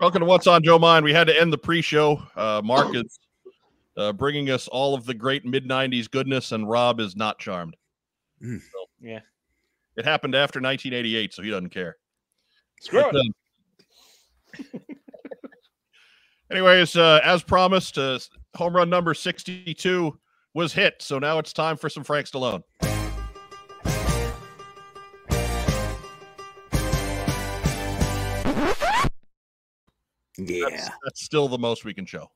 Welcome to What's on Joe Mind. We had to end the pre-show. Uh, Mark is uh, bringing us all of the great mid '90s goodness, and Rob is not charmed. Mm. So, Yeah. it happened after 1988, so he doesn't care. Screw But, it. uh, anyways, uh, as promised, uh, home run number 62 was hit. So now it's time for some Frank Stallone. Yeah. That's, that's still the most we can show.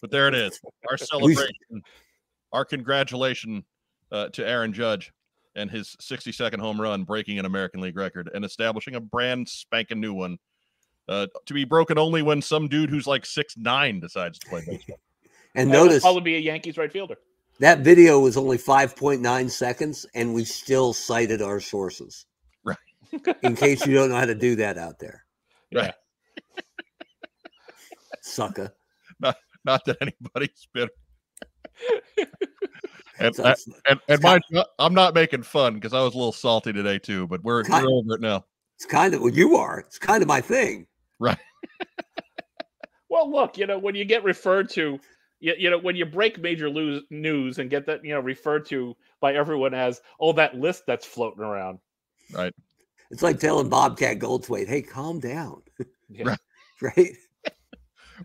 But there it is. Our celebration, our congratulation uh, to Aaron Judge and his 60 second home run, breaking an American League record and establishing a brand spanking new one. Uh, to be broken only when some dude who's like six nine decides to play baseball. And That notice probably be a Yankees right fielder. that video was only 5.9 seconds, and we still cited our sources. Right. In case you don't know how to do that out there. Right. Sucker. Not not that anybody's bitter. and, So I- it's- and, and it's mind you, I'm not making fun because I was a little salty today too, but we're, Kind- we're over it now. it's kind of well, you are. It's kind of my thing. Right. well, look, you know, when you get referred to, you, you know, when you break major lose, news and get that, you know, referred to by everyone as, oh, that list that's floating around. Right. It's like telling Bobcat Goldthwait, "Hey, calm down." Yeah. Right. right?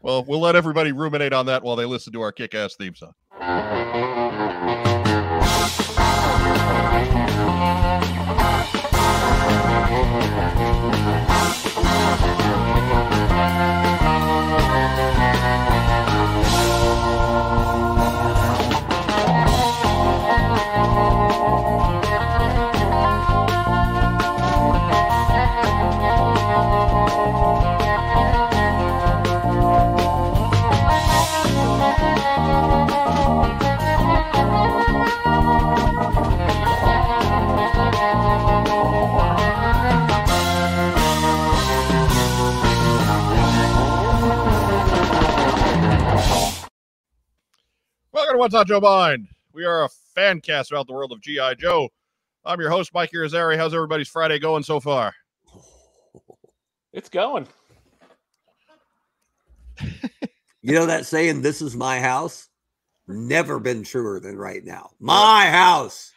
Well, we'll let everybody ruminate on that while they listen to our kick ass theme song. What's on Joe Mind. We are a fan cast about the world of G.I. Joe. I'm your host, Mike Irizarry. How's everybody's Friday going so far? It's going. You know that saying, "This is my house." Never been truer than right now. My house.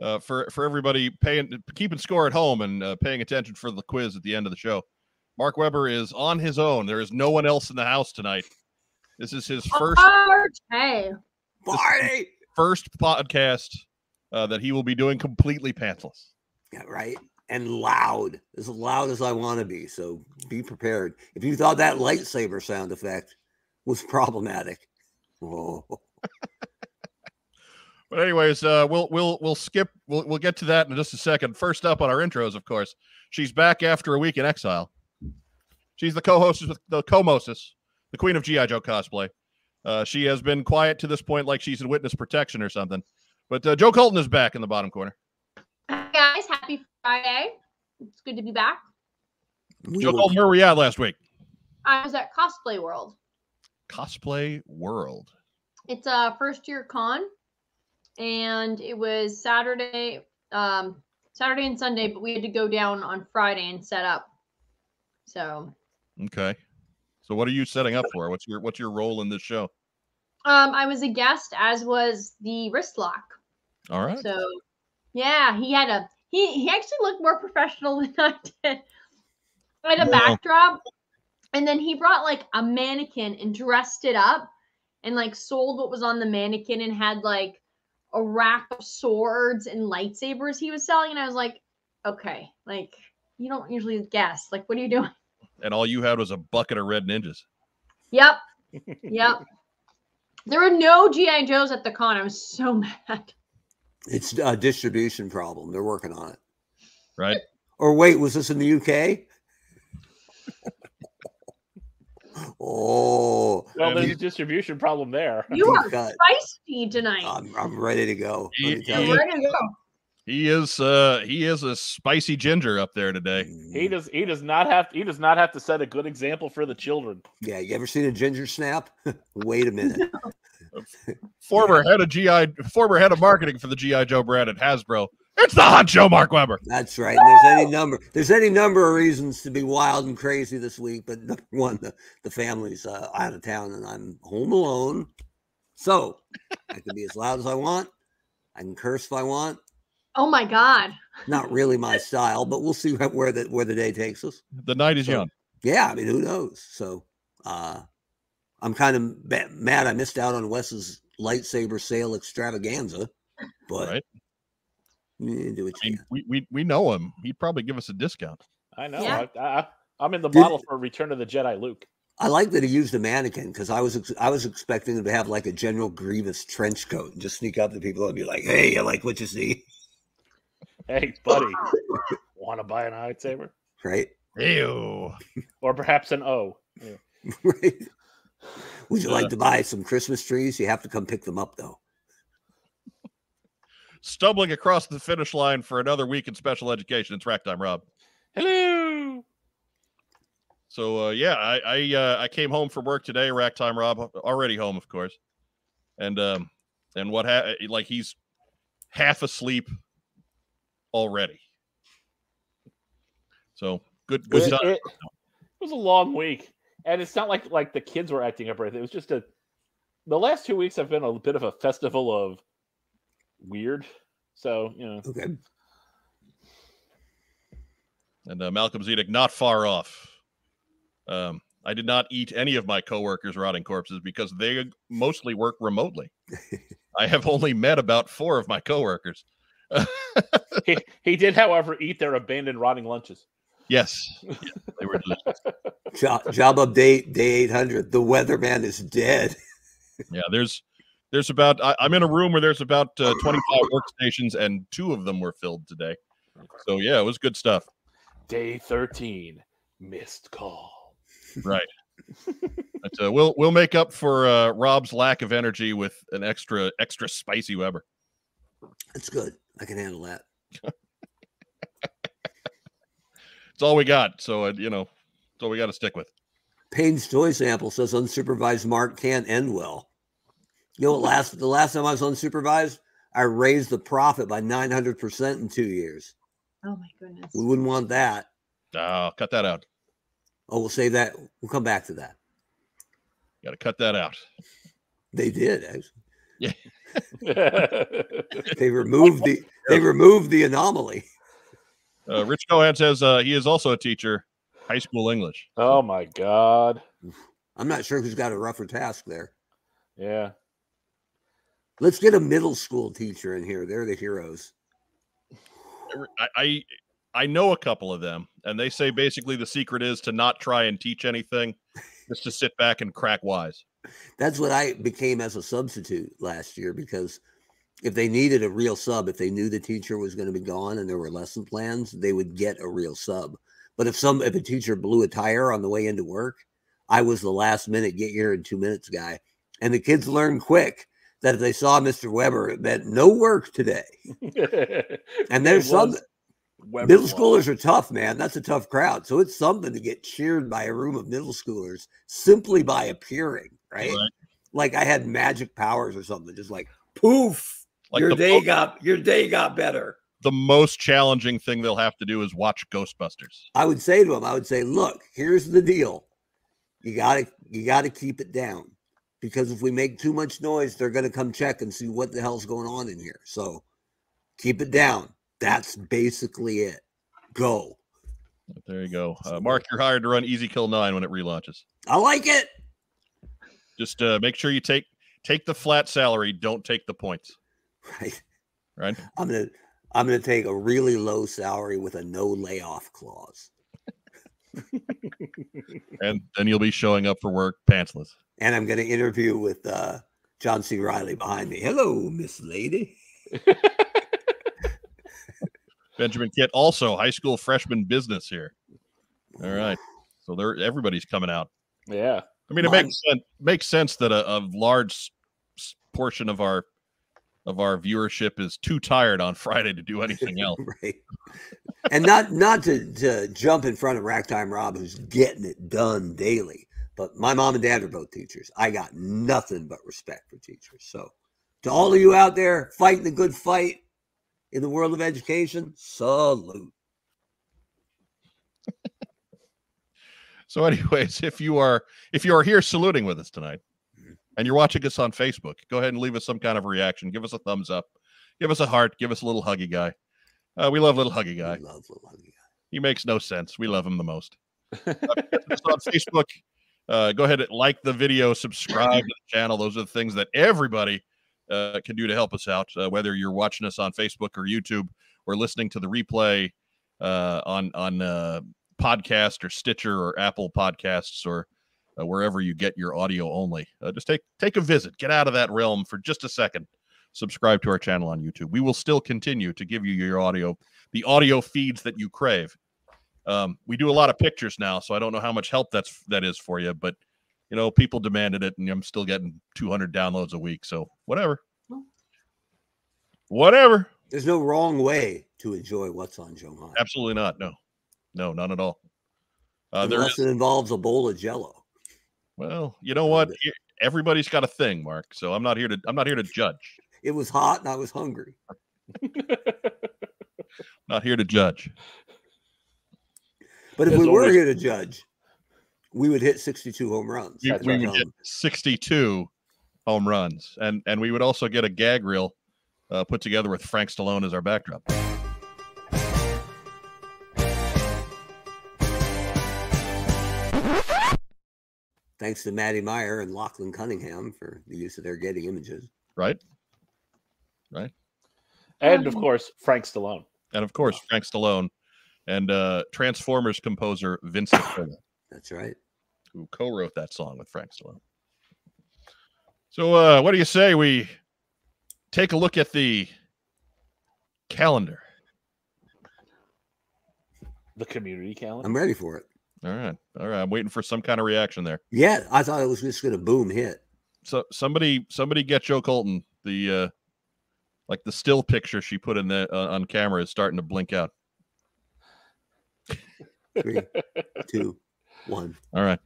Uh, for for everybody paying keeping score at home and uh, paying attention for the quiz at the end of the show. Mark Weber is on his own. There is no one else in the house tonight. This is his first Hey, Party. first podcast uh, that he will be doing completely pantsless. Yeah, right. And loud, as loud as I want to be. So be prepared. If you thought that lightsaber sound effect was problematic, oh, But anyways, uh, we'll we'll we'll skip. We'll we'll get to that in just a second. First up on our intros, of course, she's back after a week in exile. She's the co-host with the co-moses, the queen of GI Joe cosplay. Uh, she has been quiet to this point, like she's in witness protection or something. But uh, Joe Colton is back in the bottom corner. Hi, guys, happy Friday. It's good to be back. we Joe Colton, where were we at last week? I was at Cosplay World. Cosplay World. It's a first year con, and it was Saturday, um, Saturday and Sunday, but we had to go down on Friday and set up. So, Okay. So what are you setting up for? What's your what's your role in this show? um, I was a guest, as was the wrist lock. All right. So, yeah, he had a he he actually looked more professional than I did. I had a backdrop, and then he brought like a mannequin and dressed it up, and like sold what was on the mannequin and had like a rack of swords and lightsabers he was selling, and I was like, okay, like you don't usually guess. Like, what are you doing? And all you had was a bucket of red ninjas. Yep, yep. There were no GI Joes at the con. I was so mad. It's a distribution problem. They're working on it. Right. Or wait, was this in the UK? oh, Well, there's a distribution problem there. You deep are cut. feisty tonight. I'm, I'm ready to go. Let He- me tell he. Ready to go. He is uh he is a spicy ginger up there today. He does. He does not have. He does not have to set a good example for the children. Yeah, you ever seen a ginger snap? Wait a minute. Former head of GI former head of marketing for the GI Joe brand at Hasbro It's the hot show, Mark Weber. That's right. And there's any number there's any number of reasons to be wild and crazy this week, but number one, the, the family's uh, out of town and I'm home alone. So I can be as loud as I want. I can curse if I want. Oh my god. Not really my style, but we'll see where the where the day takes us. The night is So, young. Yeah, I mean, who knows? So uh I'm kind of ba- mad I missed out on Wes's lightsaber sale extravaganza, but Right. you do what I mean, we, we we know him. He'd probably give us a discount. I know. Yeah. I, I, I'm in the Did- model for Return of the Jedi Luke. I like that he used a mannequin because I was ex- I was expecting him to have like a General Grievous trench coat and just sneak up to people and be like, "Hey, I like what you see," Hey, buddy, want to buy an lightsaber? right? Ew. Or perhaps an O. right? Would you Yeah. like to buy some Christmas trees? You have to come pick them up though. Stumbling across the finish line for another week in special education. It's rack time, Rob. Hello. So uh, yeah, I I, uh, I came home from work today. Rack time, Rob. Already home, of course. And um and what ha- like he's half asleep already. So good good It, time. it- it was a long week, and it's not like like the kids were acting up or anything. It was just a. The last two weeks have been a bit of a festival of weird. So you know, Okay. and uh, Malcolm Zedek not far off. Um, I did not eat any of my coworkers' rotting corpses because they mostly work remotely. I have only met about four of my coworkers. He he did, however, eat their abandoned rotting lunches. Yes, yeah, they were delicious. Job, job update day 800. The weatherman is dead. Yeah, there's there's about I, I'm in a room where there's about uh, 25 workstations and two of them were filled today. So yeah, it was good stuff. Day thirteen, missed call. Right. but uh, we'll we'll make up for uh, Rob's lack of energy with an extra extra spicy Weber. That's good. I can handle that. It's all we got. So uh, you know, it's all we got to stick with. Payne's toy sample says unsupervised mark can't end well. You know what? Last the last time I was unsupervised, I raised the profit by 900 percent in two years. Oh my goodness. We wouldn't want that. Oh, cut that out. Oh, we'll save that. We'll come back to that. Got to cut that out. They did. Actually. Oh They removed the. They removed the anomaly. Uh, Rich Cohen says uh, he is also a teacher, high school English. Oh my god. I'm not sure who's got a rougher task there. Yeah. Let's get a middle school teacher in here. They're the heroes. I, I I know a couple of them, and they say basically the secret is to not try and teach anything, just to sit back and crack wise. That's what I became as a substitute last year because if they needed a real sub, if they knew the teacher was going to be gone and there were lesson plans, they would get a real sub. But if some if a teacher blew a tire on the way into work, I was the last minute get here in two minutes guy. And the kids learned quick that if they saw Mr. Weber, it meant no work today. And there's some Weber middle schoolers are tough, man. That's a tough crowd. So it's something to get cheered by a room of middle schoolers simply by appearing, right? Right. Like I had magic powers or something, just like poof, Like your day got your day got better. the most challenging thing they'll have to do is watch Ghostbusters. I would say to them, I would say, look, here's the deal. You gotta you gotta keep it down. Because if we make too much noise, they're gonna come check and see what the hell's going on in here. So keep it down. That's basically it. Go. There you go, uh, Mark. You're hired to run Easy Kill Nine when it relaunches. I like it. Just uh, make sure you take take the flat salary. Don't take the points. Right. Right. I'm gonna I'm gonna take a really low salary with a no layoff clause. And then you'll be showing up for work pantsless. And I'm gonna interview with uh John C. Reilly behind me. Hello, Miss Lady. Benjamin Kitt, also high school freshman business here. All right. So there everybody's coming out. Yeah. I mean, it Mine- makes sense makes sense that a, a large portion of our of our viewership is too tired on Friday to do anything else. right. And not not to, to jump in front of Racktime Rob, who's getting it done daily. But my mom and dad are both teachers. I got nothing but respect for teachers. So to all of you out there fighting the good fight, in the world of education, salute. So, anyways, if you are if you are here saluting with us tonight, and you're watching us on Facebook, go ahead and leave us some kind of reaction. Give us a thumbs up, give us a heart, give us a little huggy guy. Uh, we love little huggy guy. We love little huggy guy. He makes no sense. We love him the most. Uh, on Facebook. Uh, go ahead and like the video, subscribe to the channel. Those are the things that everybody uh, can do to help us out. Uh, whether you're watching us on Facebook or YouTube, or listening to the replay uh, on on uh, podcast or Stitcher or Apple Podcasts or uh, wherever you get your audio only. Uh, just take take a visit. Get out of that realm for just a second. Subscribe to our channel on YouTube. We will still continue to give you your audio, the audio feeds that you crave. Um, we do a lot of pictures now, so I don't know how much help that's that is for you, but you know, people demanded it, and I'm still getting 200 downloads a week. So whatever, whatever. There's no wrong way to enjoy what's on Joe Mine. Absolutely not. No, no, none at all. Uh, there Unless is, it involves a bowl of jello. well, you know what? Everybody's got a thing, Mark. So I'm not here to I'm not here to judge. It was hot and I was hungry. Not here to judge. But if As we were always- here to judge, we would hit 62 home runs. We, we would get Um, 62 home runs, and and we would also get a gag reel uh, put together with Frank Stallone as our backdrop. thanks to Maddie Meyer and Lachlan Cunningham for the use of their Getty images. Right? Right. And of course, Frank Stallone. And of course, Frank Stallone and uh, Transformers composer Vincent That's right. Who co-wrote that song with Frank Stallone. So, uh, what do you say we take a look at the calendar? The community calendar. I'm ready for it. All right, all right. I'm waiting for some kind of reaction there. Yeah, I thought it was just going to boom hit. So, somebody, somebody, get Joe Colton the uh, like the still picture she put in the uh, on camera is starting to blink out. Three, two, one. All right.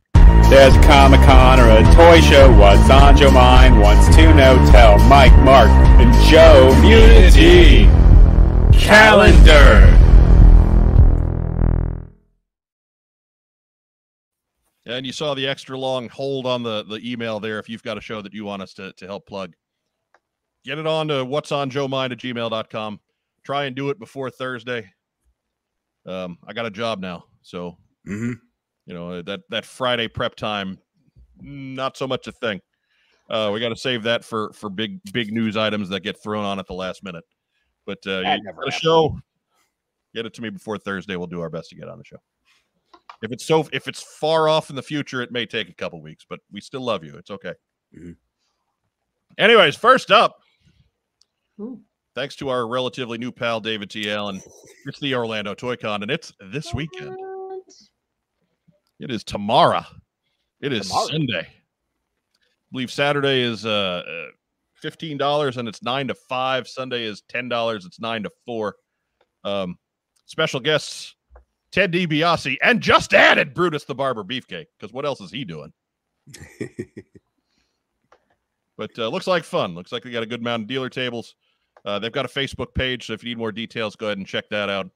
There's a Comic Con or a toy show. What's on Joe mind? Wants to know. Tell Mike, Mark, and Joe. Community calendar. And you saw the extra long hold on the, the email there if you've got a show that you want us to, to help plug. Get it on to what's on Joe Mind at gmail.com. Try and do it before Thursday. Um, I got a job now. So, Mm-hmm. You know, that, that Friday prep time, not so much a thing. Uh, we got to save that for, for big, big news items that get thrown on at the last minute. But uh, That you never got show, get it to me before Thursday. We'll do our best to get on the show. If it's so, if it's far off in the future, it may take a couple weeks, but we still love you. It's okay. Mhm. Anyways, first up, Ooh. thanks to our relatively new pal David T. Allen, it's the Orlando Toy Con, and it's this weekend. It is tomorrow. It is Tomorrow. Sunday. I believe Saturday is uh, uh fifteen dollars and it's nine to five. Sunday is ten dollars. It's nine to four. Um, special guests Ted DiBiase and just added Brutus the Barber Beefcake because what else is he doing? But uh, looks like fun. Looks like they got a good amount of dealer tables. Uh, they've got a Facebook page, so if you need more details, go ahead and check that out.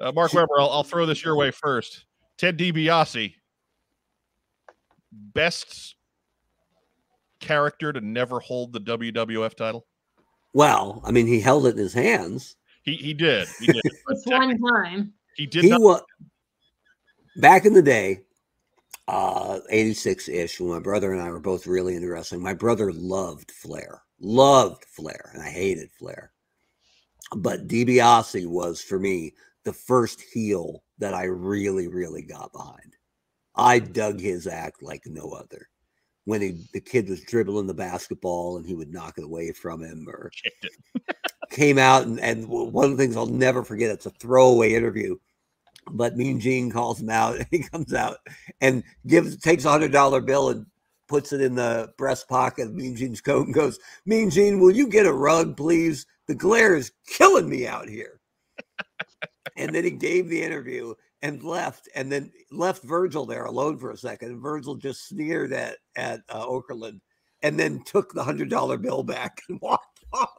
Uh, Mark Weber, I'll, I'll throw this your way first. Ted DiBiase, best character to never hold the WWF title. well, I mean, he held it in his hands. He he did. He did. It's one time. he did He not. was back in the day, uh, 86 ish, when my brother and I were both really into wrestling. My brother loved Flair, loved Flair, and I hated Flair. But DiBiase was for me the first heel that I really, really got behind. I dug his act like no other. When he, the kid was dribbling the basketball and he would knock it away from him, or came out and, and one of the things I'll never forget, it's a throwaway interview. But Mean Gene calls him out and he comes out and gives takes a hundred dollar bill and puts it in the breast pocket of Mean Gene's coat and goes, Mean Gene, will you get a rug, please? The glare is killing me out here. And then he gave the interview and left, and then left Virgil there alone for a second. And Virgil just sneered at at uh, Okerlund, and then took the hundred dollar bill back and walked off.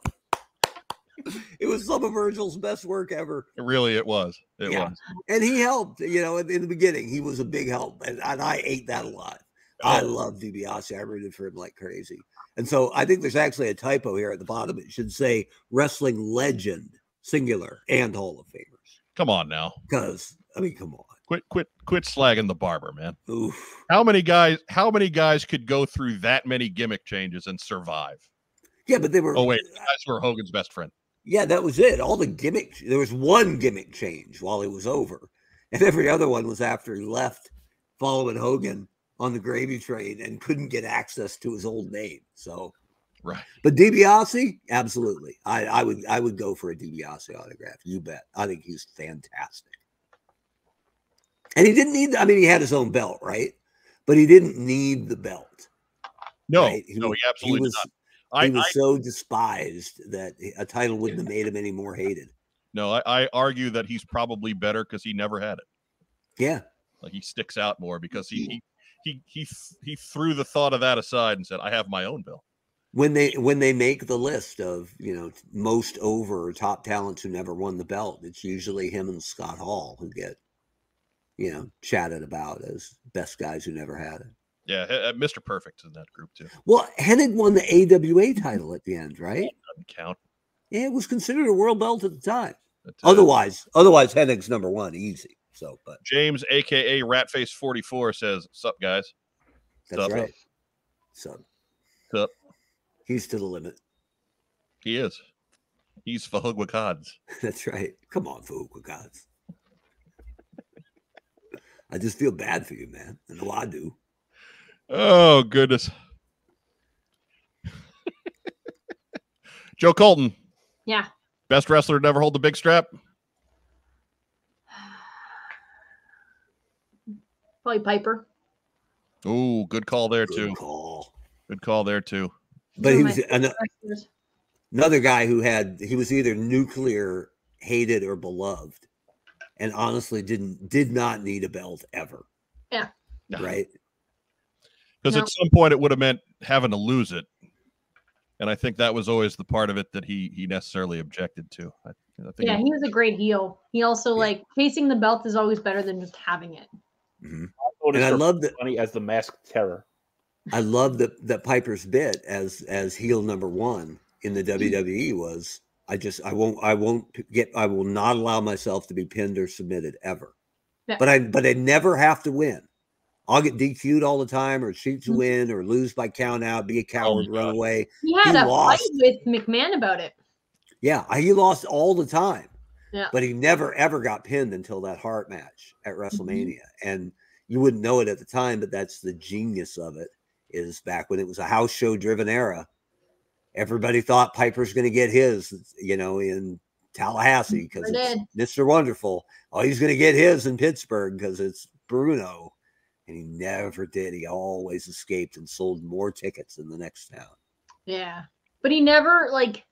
it was some of Virgil's best work ever. Really, it was. It Yeah. was. And he helped, you know, in, in the beginning, he was a big help. And, and I ate that a lot. I Oh. love DiBiase. I rooted for him like crazy. And so I think there's actually a typo here at the bottom. It should say wrestling legend, singular, and Hall of Famers. Come on now. Because, I mean, come on. Quit quit quit slagging the barber, man. Oof. How many guys how many guys could go through that many gimmick changes and survive? Yeah, but they were. Oh wait, guys were Hogan's best friend. Yeah, that was it. All the gimmick. There was one gimmick change while it was over, and every other one was after he left, following Hogan on the gravy train and couldn't get access to his old name. So, Right. but DiBiase, absolutely. I, I would I would go for a DiBiase autograph. You bet. I think he's fantastic. And he didn't need. I mean, he had his own belt, right? But he didn't need the belt. No, Right, he no, he absolutely he was not. I, he was I so despised that a title wouldn't have made him any more hated. no, I, I argue that he's probably better because he never had it. Yeah. Like he sticks out more because he he he he, he threw the thought of that aside and said, "I have my own bill." When they when they make the list of you know most over top talents who never won the belt it's usually him and scott hall who get you know chatted about as best guys who never had it Yeah, uh, Mr. Perfect's in that group too. well hennig won the awa title at the end right Doesn't count. yeah it was considered a world belt at the time otherwise otherwise hennig's number one easy so but James, aka Ratface44, says, "Sup, guys." that's Sup. right so Sup. He's to the limit He is. He's Fahugwa Gods. that's right come on Fuqua gods i just feel bad for you man i know i do Oh goodness. Joe Colton, Yeah. best wrestler to never hold the big strap. Probably Piper. Oh, good call there Good too. call. Good call there too. But Two he was my an- another guy who had he was either nuclear hated or beloved, and honestly didn't did not need a belt ever. Yeah. Right. Because No. at some point it would have meant having to lose it. And I think that was always the part of it that he he necessarily objected to. I, I think Yeah, he- he was a great heel. He also Yeah. like facing the belt is always better than just having it. Mhm. And I love that. Money as the masked terror. I love that that Piper's bit as as heel number one in the WWE was I just I won't I won't get I will not allow myself to be pinned or submitted ever. Yeah. But I but I never have to win. I'll get DQ'd all the time or shoot to Mhm. win or lose by count out, be a coward, run away. He had He a lost. fight with McMahon about it. Yeah, he lost all the time. Yeah. But he never ever got pinned until that Hart match at Mm-hmm. WrestleMania. And you wouldn't know it at the time, but that's the genius of it. Is back when it was a house show driven era. Everybody thought Piper's going to get his, you know, in Tallahassee because Sure. Mr. Wonderful. Oh, he's going to get his in Pittsburgh because it's Bruno. And he never did. He always escaped and sold more tickets in the next town. Yeah. But he never like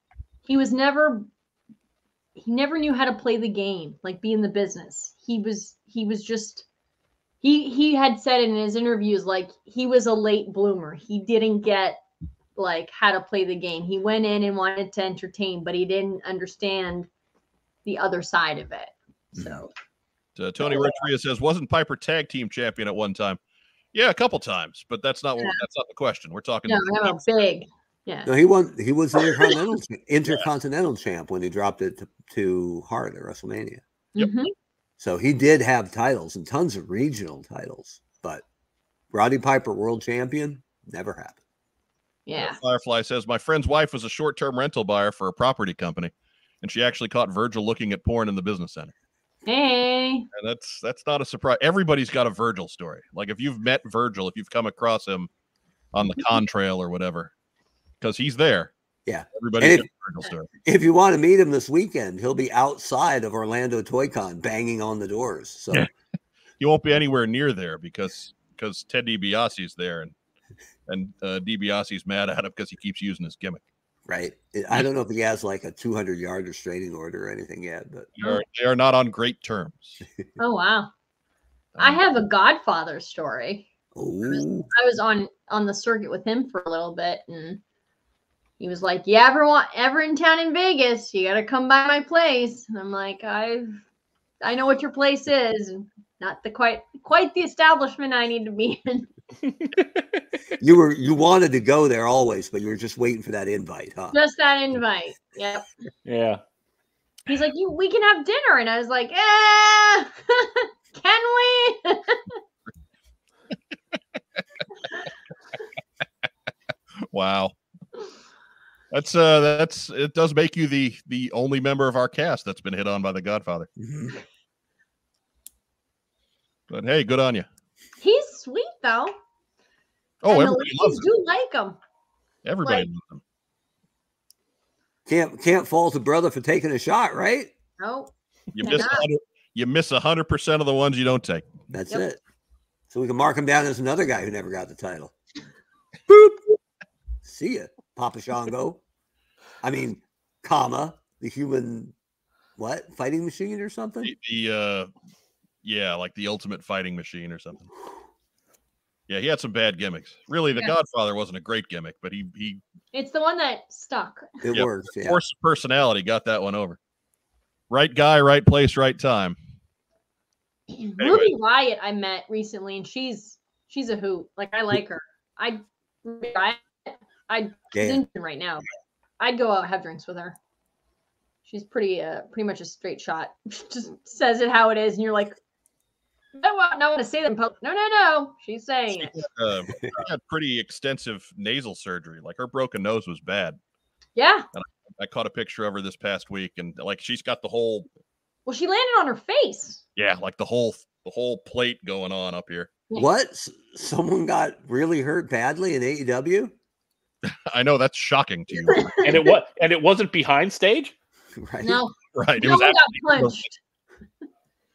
he was never he never knew how to play the game, like be in the business. He was he was just he he had said in his interviews like he was a late bloomer. He didn't get like how to play the game. He went in and wanted to entertain, but he didn't understand the other side of it. So Uh, Tony Renteria says, "Wasn't Piper tag team champion at one time?" Yeah, a couple times, but that's not what, Yeah. that's not the question. We're talking. no, I have a big yeah. No, he won. He was the intercontinental cha- intercontinental champ when he dropped it to, to Hart at WrestleMania. Yep. Mhm. So he did have titles and tons of regional titles, but Roddy Piper world champion never happened. Yeah. Firefly says, "My friend's wife was a short-term rental buyer for a property company, and she actually caught Virgil looking at porn in the business center." Hey. And that's that's not a surprise. Everybody's got a Virgil story. Like if you've met Virgil, if you've come across him on the contrail or whatever, because he's there. Yeah. Everybody's And got a Virgil story. If you want to meet him this weekend, he'll be outside of Orlando Toy Con banging on the doors. So Yeah. He won't be anywhere near there because because Ted DiBiase's there and and uh, DiBiase's mad at him because he keeps using his gimmick. right. I don't know if he has like a 200 yard restraining order or anything yet, but They are, they are not on great terms. Oh wow. I Um, have a Godfather story. oh, I was on on the circuit with him for a little bit, and he was like, "You ever want ever in town in Vegas? You got to come by my place." And I'm like, "I've I know what your place is. Not the quite quite the establishment I need to be in." You were you wanted to go there always, but you were just waiting for that invite, huh? Just that invite. Yep. yeah. He's like, "You, we can have dinner," and I was like, "Eh, can we?" Wow. That's uh that's it does make you the the only member of our cast that's been hit on by the Godfather. Mhm. But hey, good on you. He's sweet though. Oh, and the everybody loves him. do like him. Everybody like- loves him. Can't can't fault a brother for taking a shot, right? No, You miss a hundred you miss a hundred percent of the ones you don't take. That's Yep. it. So we can mark him down as another guy who never got the title. Boop. See ya, Papa Shango. I mean, comma the human what fighting machine or something. The, the uh yeah, like the ultimate fighting machine or something. Yeah, he had some bad gimmicks. Really, the Yeah. Godfather wasn't a great gimmick, but he he it's the one that stuck. It Yep. works. Yeah. force of personality got that one over. Right guy, right place, right time. Ruby Wyatt, I met recently, and she's she's a hoot. Like I like her. I Ruby Riot, I she's Yeah. in right now. I'd go out have drinks with her. She's pretty uh pretty much a straight shot. Just says it how it is, and you're like, no, I don't want to say that in public. No, no, no. She's saying it. Uh, she had pretty extensive nasal surgery. Like her broken nose was bad. Yeah. I caught a picture of her this past week, and like she's got the whole Well, she landed on her face. yeah, like the whole the whole plate going on up here. What? Someone got really hurt badly in AEW? I know that's shocking to you, And it was and it wasn't behind stage. Right. No, right? It was one got actually, punched.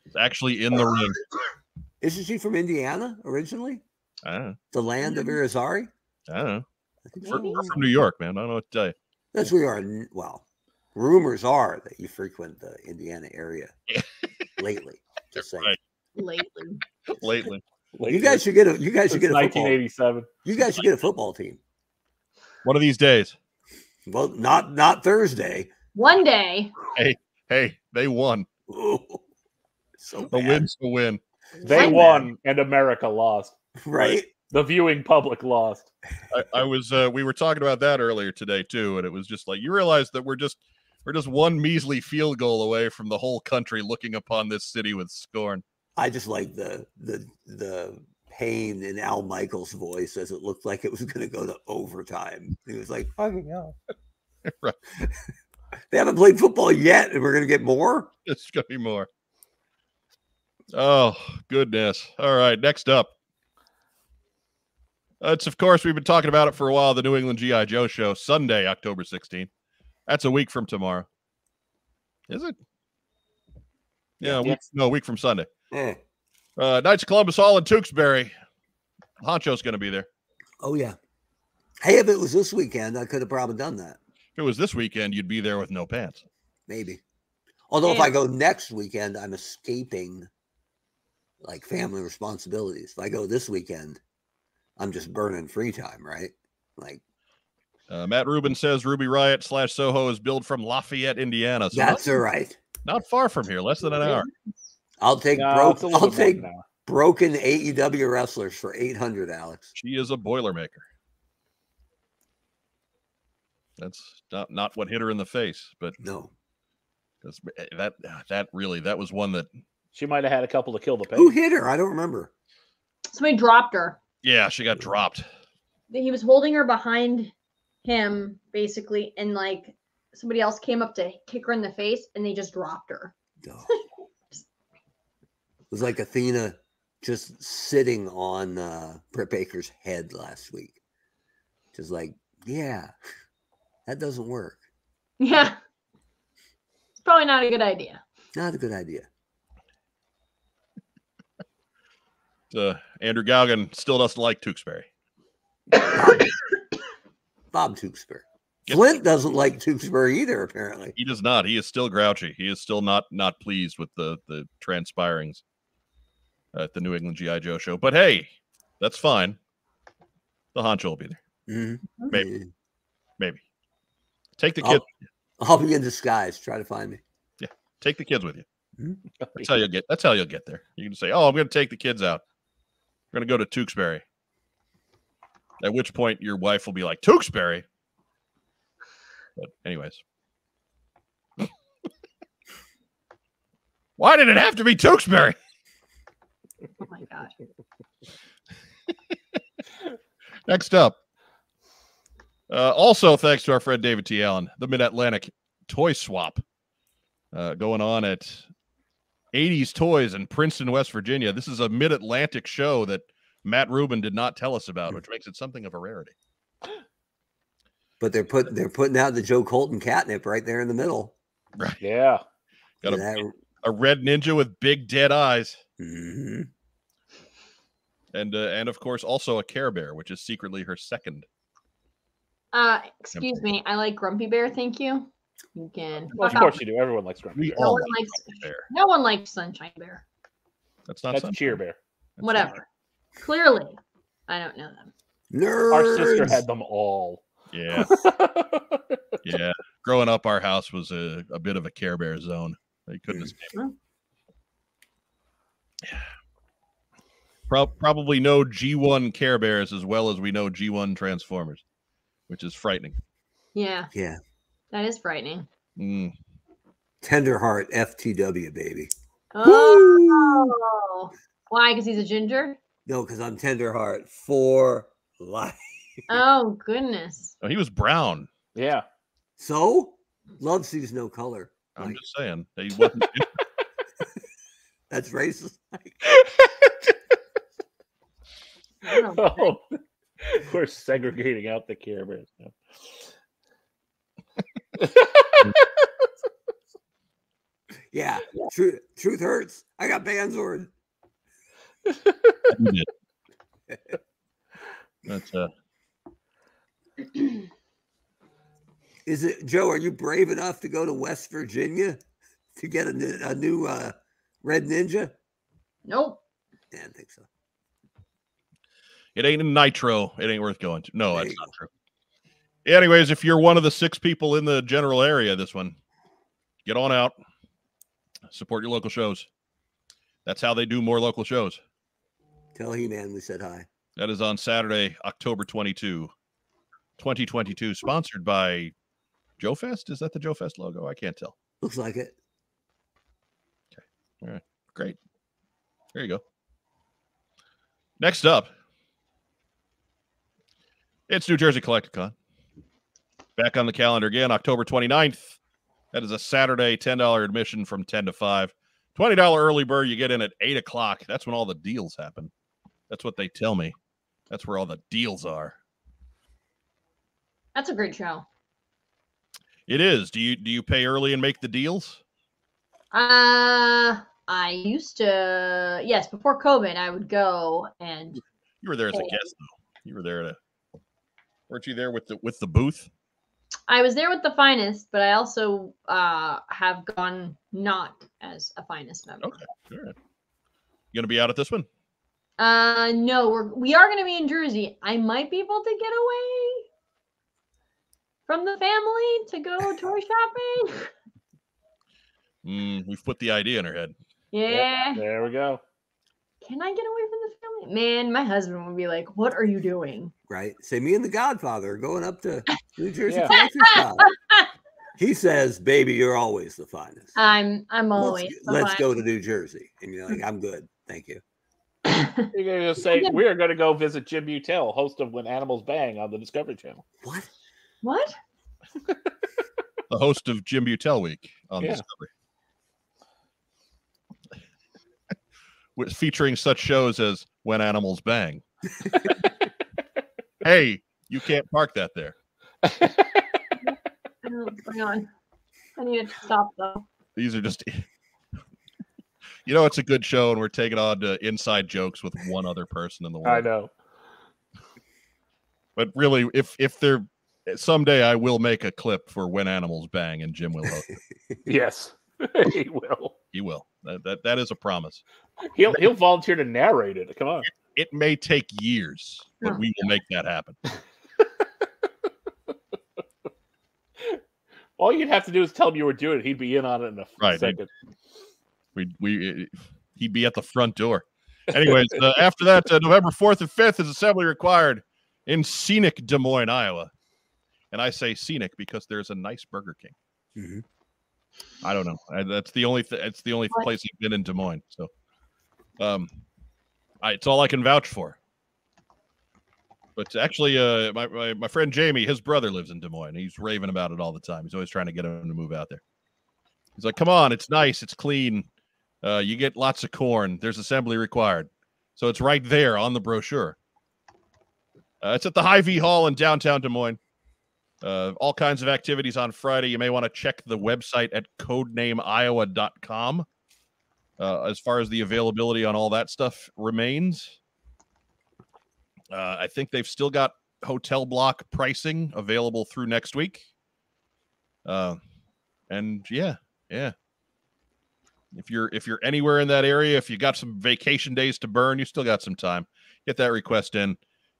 it's actually in the ring. Isn't she from Indiana originally? I don't know. The land of Irizarry? I don't know. We're, we're from New York, man. I don't know what to tell you. That's where you are. Well, rumors are that you frequent the Indiana area lately. Just saying. Right. Lately. Lately, You guys should get a you guys should get a football. 1987. You guys should get a football team. One of these days. Well, not not Thursday. One day, Hey, hey, they won. Ooh, so The bad. win's the win. They Right. won and America lost. right? The viewing public lost. I, I was uh, we were talking about that earlier today too, and it was just like you realize that we're just we're just one measly field goal away from the whole country looking upon this city with scorn. I just like the the the pain in Al Michaels' voice as it looked like it was going to go to overtime. He was like, "Fucking hell!" Right. they haven't played football yet, and we're going to get more. It's gonna be more. Oh goodness! All right, next up. It's of course we've been talking about it for a while. The New England GI Joe show Sunday, October 16th. That's a week from tomorrow. Is it? Yeah, a Yeah. week, no, a week from Sunday. Eh. Uh, Knights of Columbus Hall in Tewksbury. Honcho's going to be there. Oh yeah. Hey, if it was this weekend, I could have probably done that. If it was this weekend, you'd be there with no pants. Maybe. Although if I go next weekend, I'm escaping like family responsibilities. If I go this weekend, I'm just burning free time, right? Like Uh, Matt Rubin says Ruby Riot slash Soho is billed from Lafayette, Indiana. So that's not, all right. not far from here, less than an hour. I'll take No, broke. it's a little I'll take than an hour. broken AEW wrestlers for 800, Alex. She is a Boilermaker. That's not not what hit her in the face, but No. that's, eh, that that really that was one that She might have had a couple to kill the Who hit her? I don't remember. somebody dropped her. yeah she got dropped. He was holding her behind him, basically, and like somebody else came up to kick her in the face, and they just dropped her. No. it was like Athena just sitting on uh, Britt Baker's head last week. Just like, yeah, that doesn't work. Yeah. It's probably not a good idea. Not a good idea. Uh, Andrew Galgan still doesn't like Tewksbury. Bob Tewksbury. Yes. Flint doesn't like Tewksbury either, apparently. He does not. He is still grouchy. He is still not not pleased with the the transpirings at the New England GI Joe show. But hey, that's fine. The honcho will be there. Mhm. Maybe. Maybe. Take the I'll- kids. I'll be in disguise. Try to find me. Yeah, take the kids with you. Mhm. That's how you'll get. That's how you'll get there. You can say, "Oh, I'm going to take the kids out. We're going to go to Tewksbury." At which point, your wife will be like, "Tewksbury." But anyways, why did it have to be Tewksbury? Oh my gosh. Next up, uh, also thanks to our friend David T. Allen, the Mid Atlantic Toy Swap uh, going on at 80s Toys in Princeton, West Virginia. This is a Mid Atlantic show that Matt Rubin did not tell us about, which makes it something of a rarity. But they're put they're putting out the Joe Colton catnip right there in the middle. Right. Yeah. Got a, That- a red ninja with big dead eyes. Mhm. And, uh, and of course, also a Care Bear, which is secretly her second. Uh, excuse me. I like Grumpy Bear. Thank you. You can. Well, of course you do. Everyone likes Grumpy. We Bear. No all one like likes. Bear. No one likes Sunshine Bear. That's not That's something. Cheer Bear. That's Whatever. Clearly, I don't know them. Nerds. Our sister had them all. Yeah. Yeah. Growing up, our house was a, a bit of a Care Bear zone. You couldn't Mm. escape. Hmm. Yeah. Pro- probably know G1 Care Bears as well as we know G1 Transformers, which is frightening. Yeah, Yeah. that is frightening. Mm. Tender heart FTW baby. Oh, why? Because he's a ginger. No, because I'm Tenderheart for life. Oh goodness. Oh, he was brown. yeah. So love sees no color. I'm Like, just saying. He wasn't, that's racist. I don't know. Oh, we're segregating out the Care Bears. now. Yeah. Truth truth hurts. I got Banzord. he did. That's uh Is it Joe? Are you brave enough to go to West Virginia to get a, a new uh, Red Ninja? Nope. Yeah, I don't think so. It ain't in nitro. It ain't worth going to. No, that's not true. Anyways, if you're one of the six people in the general area, this one, get on out. Support your local shows. That's how they do more local shows. Tell He Man we said hi. That is on Saturday, October 22, 2022, sponsored by Joe Fest. Is that the Joe Fest logo? I can't tell. Looks like it. Okay. All right. Great. There you go. Next up, it's New Jersey Collecticon. Back on the calendar again, October 29th. That is a Saturday, $10 admission from 10 to 5. $20 early bird, you get in at 8 o'clock. That's when all the deals happen. That's what they tell me. That's where all the deals are. That's a great show. It is. Do you do you pay early and make the deals? Uh, I used to. Yes, before COVID, I would go and You were there as a guest though. You were there to weren't you there with the with the booth? I was there with the finest, but I also uh have gone not as a finest member. Okay. All right. You gonna be out at this one? Uh, no, we're we are going to be in Jersey. I might be able to get away from the family to go toy shopping. Mm, we've put the idea in her head. Yep, Yeah. there we go. Can I get away from the family? Man, my husband would be like, "What are you doing?" Right? Say me and the Godfather are going up to New Jersey Yeah. He says, "Baby, you're always the finest." I'm I'm always. let's, the let's fin- go to New Jersey, and you're like, "I'm good, thank you." You're gonna say we're gonna go visit Jim Butel, host of When Animals Bang on the Discovery Channel. What? what? The host of Jim Butel Week on Yeah. Discovery. Featuring such shows as When Animals Bang. hey, you can't park that there. Oh, hang on. I need to stop though. These are just you know it's a good show and we're taking on to inside jokes with one other person in the world. I know. But really, if if there someday I will make a clip for when animals bang and Jim will host. it. Yes, he will. He will. That, that that is a promise. He'll he'll volunteer to narrate it. Come on. It may take years, but we will make that happen. All you'd have to do is tell him you were doing it. He'd be in on it in a Right, second. We we he'd be at the front door. Anyways, uh, after that, uh, November fourth and fifth is assembly required in scenic Des Moines, Iowa. And I say scenic because there's a nice Burger King. Mhm. I don't know. I, that's the only th- it's the only place I've been in Des Moines. So, um, I, it's all I can vouch for. But actually, uh, my, my my friend Jamie, his brother lives in Des Moines. He's raving about it all the time. He's always trying to get him to move out there. He's like, "Come on, it's nice, it's clean. Uh, you get lots of corn. There's assembly required, so it's right there on the brochure. Uh, it's at the Hy-Vee Hall in downtown Des Moines. Uh, all kinds of activities on Friday. You may want to check the website at codenameiowa.com uh, as far as the availability on all that stuff remains. Uh, I think they've still got hotel block pricing available through next week. Uh, and yeah, yeah. If you're if you're anywhere in that area, if you got some vacation days to burn, you still got some time. Get that request in.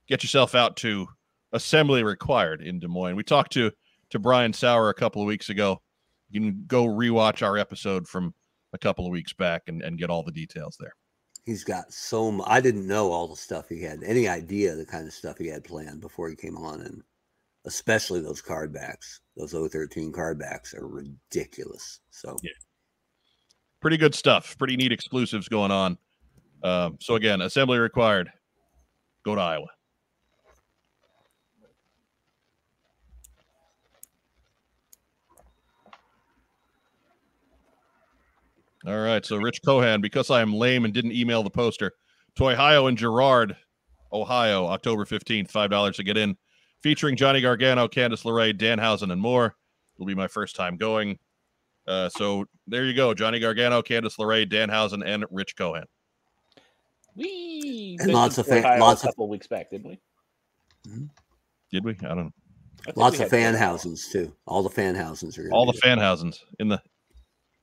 Get yourself out to assembly required in Des Moines. We talked to to Brian Sauer a couple of weeks ago. You can go rewatch our episode from a couple of weeks back and, and get all the details there. He's got so much. I didn't know all the stuff he had, any idea the kind of stuff he had planned before he came on. And especially those card backs, those 013 card backs are ridiculous. So, Yeah. Pretty good stuff. Pretty neat exclusives going on. Um, so again, assembly required. Go to Iowa. All right. So Rich Cohan, because I am lame and didn't email the poster, Toy Ohio and Girard, Ohio, October 15th, $5 to get in, featuring Johnny Gargano, Candice LeRae, Danhausen, and more. It'll be my first time going. Uh, so there you go. Johnny Gargano, Candice LeRae, Danhausen, and Rich Cohan. We lots of fan- lots a of- couple weeks back, didn't we? Did we? I don't know. I lots of fan houses too. All the fan houses are All the there. fanhausens in the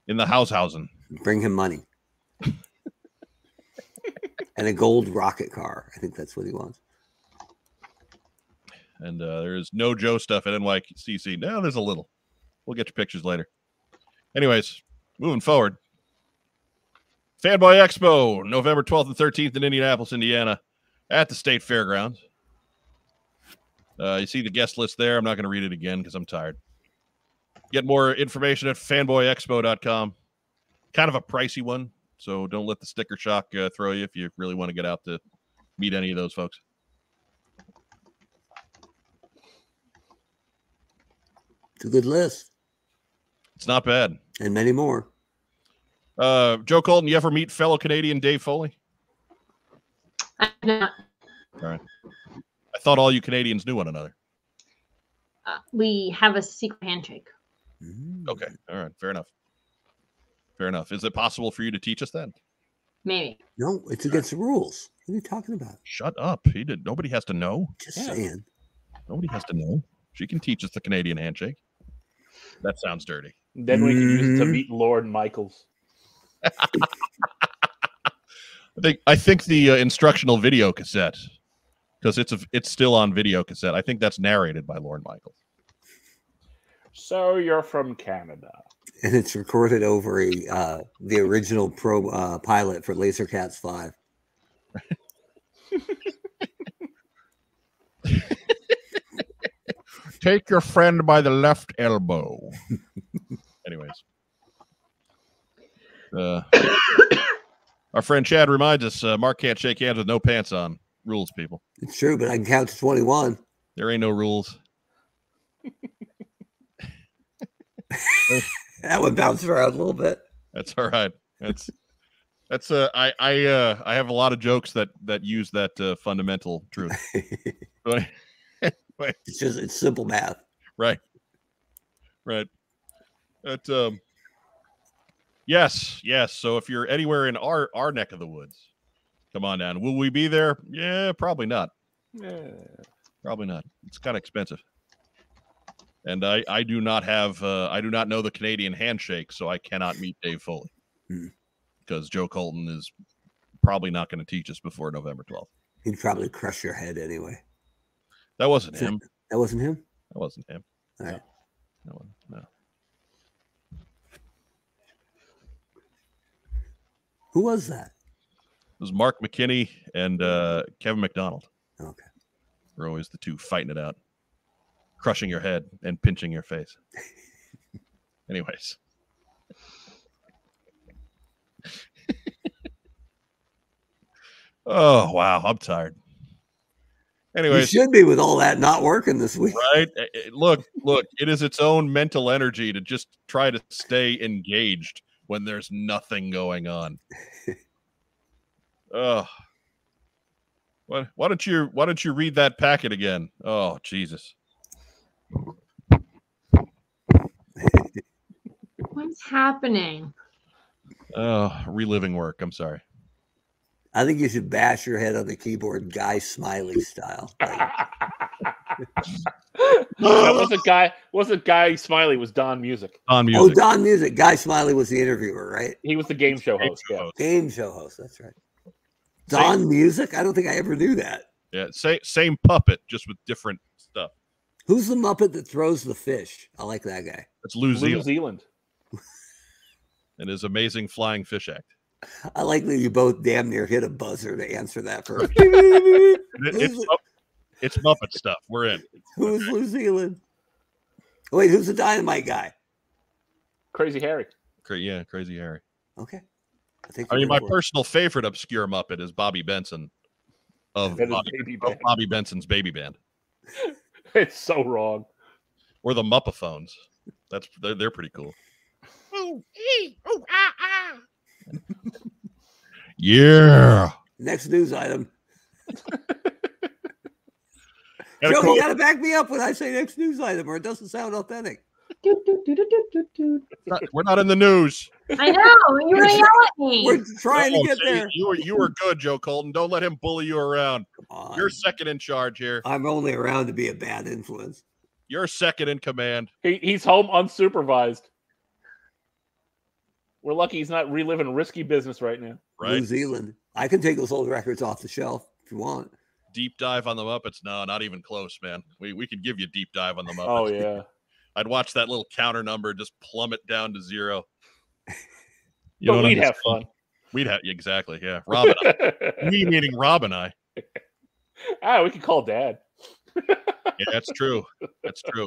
in the househausen. Bring him money. and a gold rocket car. I think that's what he wants. And uh, there's no Joe stuff at NYCC. No, there's a little. We'll get your pictures later. Anyways, moving forward. Fanboy Expo, November 12th and 13th in Indianapolis, Indiana, at the State Fairgrounds. Uh, you see the guest list there. I'm not going to read it again because I'm tired. Get more information at fanboyexpo.com. Kind of a pricey one, so don't let the sticker shock uh, throw you if you really want to get out to meet any of those folks. It's a good list. It's not bad. And many more. Uh, Joe Colton, you ever meet fellow Canadian Dave Foley? I have not- I thought all you Canadians knew one another. uh, we have a secret handshake. Mm. Okay, all right, fair enough. Fair enough. Is it possible for you to teach us then? Maybe. No, it's against the rules. What are you talking about? Shut up. He did. Nobody has to know. Just Yeah. saying. Nobody has to know. She can teach us the Canadian handshake. That sounds dirty. Then we can use it to Mhm. meet Lorne Michaels. I think. I think the uh, instructional video cassette, because it's a, it's still on video cassette. I think that's narrated by Lorne Michaels. So you're from Canada. And it's recorded over a uh, the original pro uh, pilot for Laser Cats 5. Take your friend by the left elbow. Anyways. Uh, our friend Chad reminds us uh, Mark can't shake hands with no pants on. Rules, people. It's true, but I can count to 21. There ain't no rules. That one bounced around a little bit. That's all right. That's that's uh I I uh I have a lot of jokes that that use that uh, fundamental truth. But- It's just it's simple math. right. Right. That um Yes, yes. So if you're anywhere in our our neck of the woods, come on down. Will we be there? Yeah, probably not. Yeah. Probably not. It's kind of expensive and I, I do not have uh, I do not know the Canadian handshake, so I cannot meet Dave Foley hmm. because Joe Colton is probably not going to teach us before November twelfth. He'd probably crush your head anyway. That wasn't him. That wasn't him. That wasn't him. All right. No. No. Who was that? It was Mark McKinney and uh, Kevin McDonald. Okay. We're always the two fighting it out crushing your head and pinching your face. Anyways. oh wow, I'm tired. Anyway. You Anyways, should be with all that not working this week. right? Eh, eh, Look, look, it is its own mental energy to just try to stay engaged when there's nothing going on. Oh. Why, why don't you why don't you read that packet again? Oh, Jesus. What's happening? Oh, reliving work. I'm sorry. I think you should bash your head on the keyboard, Guy Smiley style. Like, that wasn't guy. Wasn't guy Smiley? Was Don Music? On oh. Don Music. Guy Smiley was the interviewer, right? He was the game show Game host. show Yeah. host. Game show host. That's right. Same- Don Music. I don't think I ever knew that. Yeah, same same puppet, just with different stuff. Who's the Muppet that throws the fish? I like that guy. It's Lew New Zealand Zealand. and his amazing flying fish act. I like that you both damn near hit a buzzer to answer that first. It- it's, Who's it? Mupp- it's Muppet stuff. We're in. Who's New Zealand? Wait, who's the dynamite guy? Crazy Harry. Cra- Yeah, crazy Harry. Okay. I think I mean, my in personal favorite obscure Muppet is Bobby Benson of Bobby, baby of. Bobby Benson's Baby Band It's so wrong. or the Muppaphones. That's they're, they're pretty cool. Ah, ah. Yeah. Next news item. And Joe, you got to back me up when I say next news item, or it doesn't sound authentic. Not- we're not in the news. I know. You were gonna yell at me. We're trying Oh, to get oh, see, there. You were you were good, Joe Colton. Don't let him bully you around. Come on. You're second in charge here. I'm only around to be a bad influence. You're second in command. He, he's home unsupervised. We're lucky he's not reliving risky business right now. New Zealand. I can take those old records off the shelf if you want. Deep dive on the Muppets. No, not even close, man. We we could give you a deep dive on the Muppets. Oh yeah. I'd watch that little counter number just plummet down to zero. You but don't we'd have fun. We'd have exactly, yeah. Rob and I. we meaning Rob and I. ah, we could call dad. Yeah, that's true. That's true.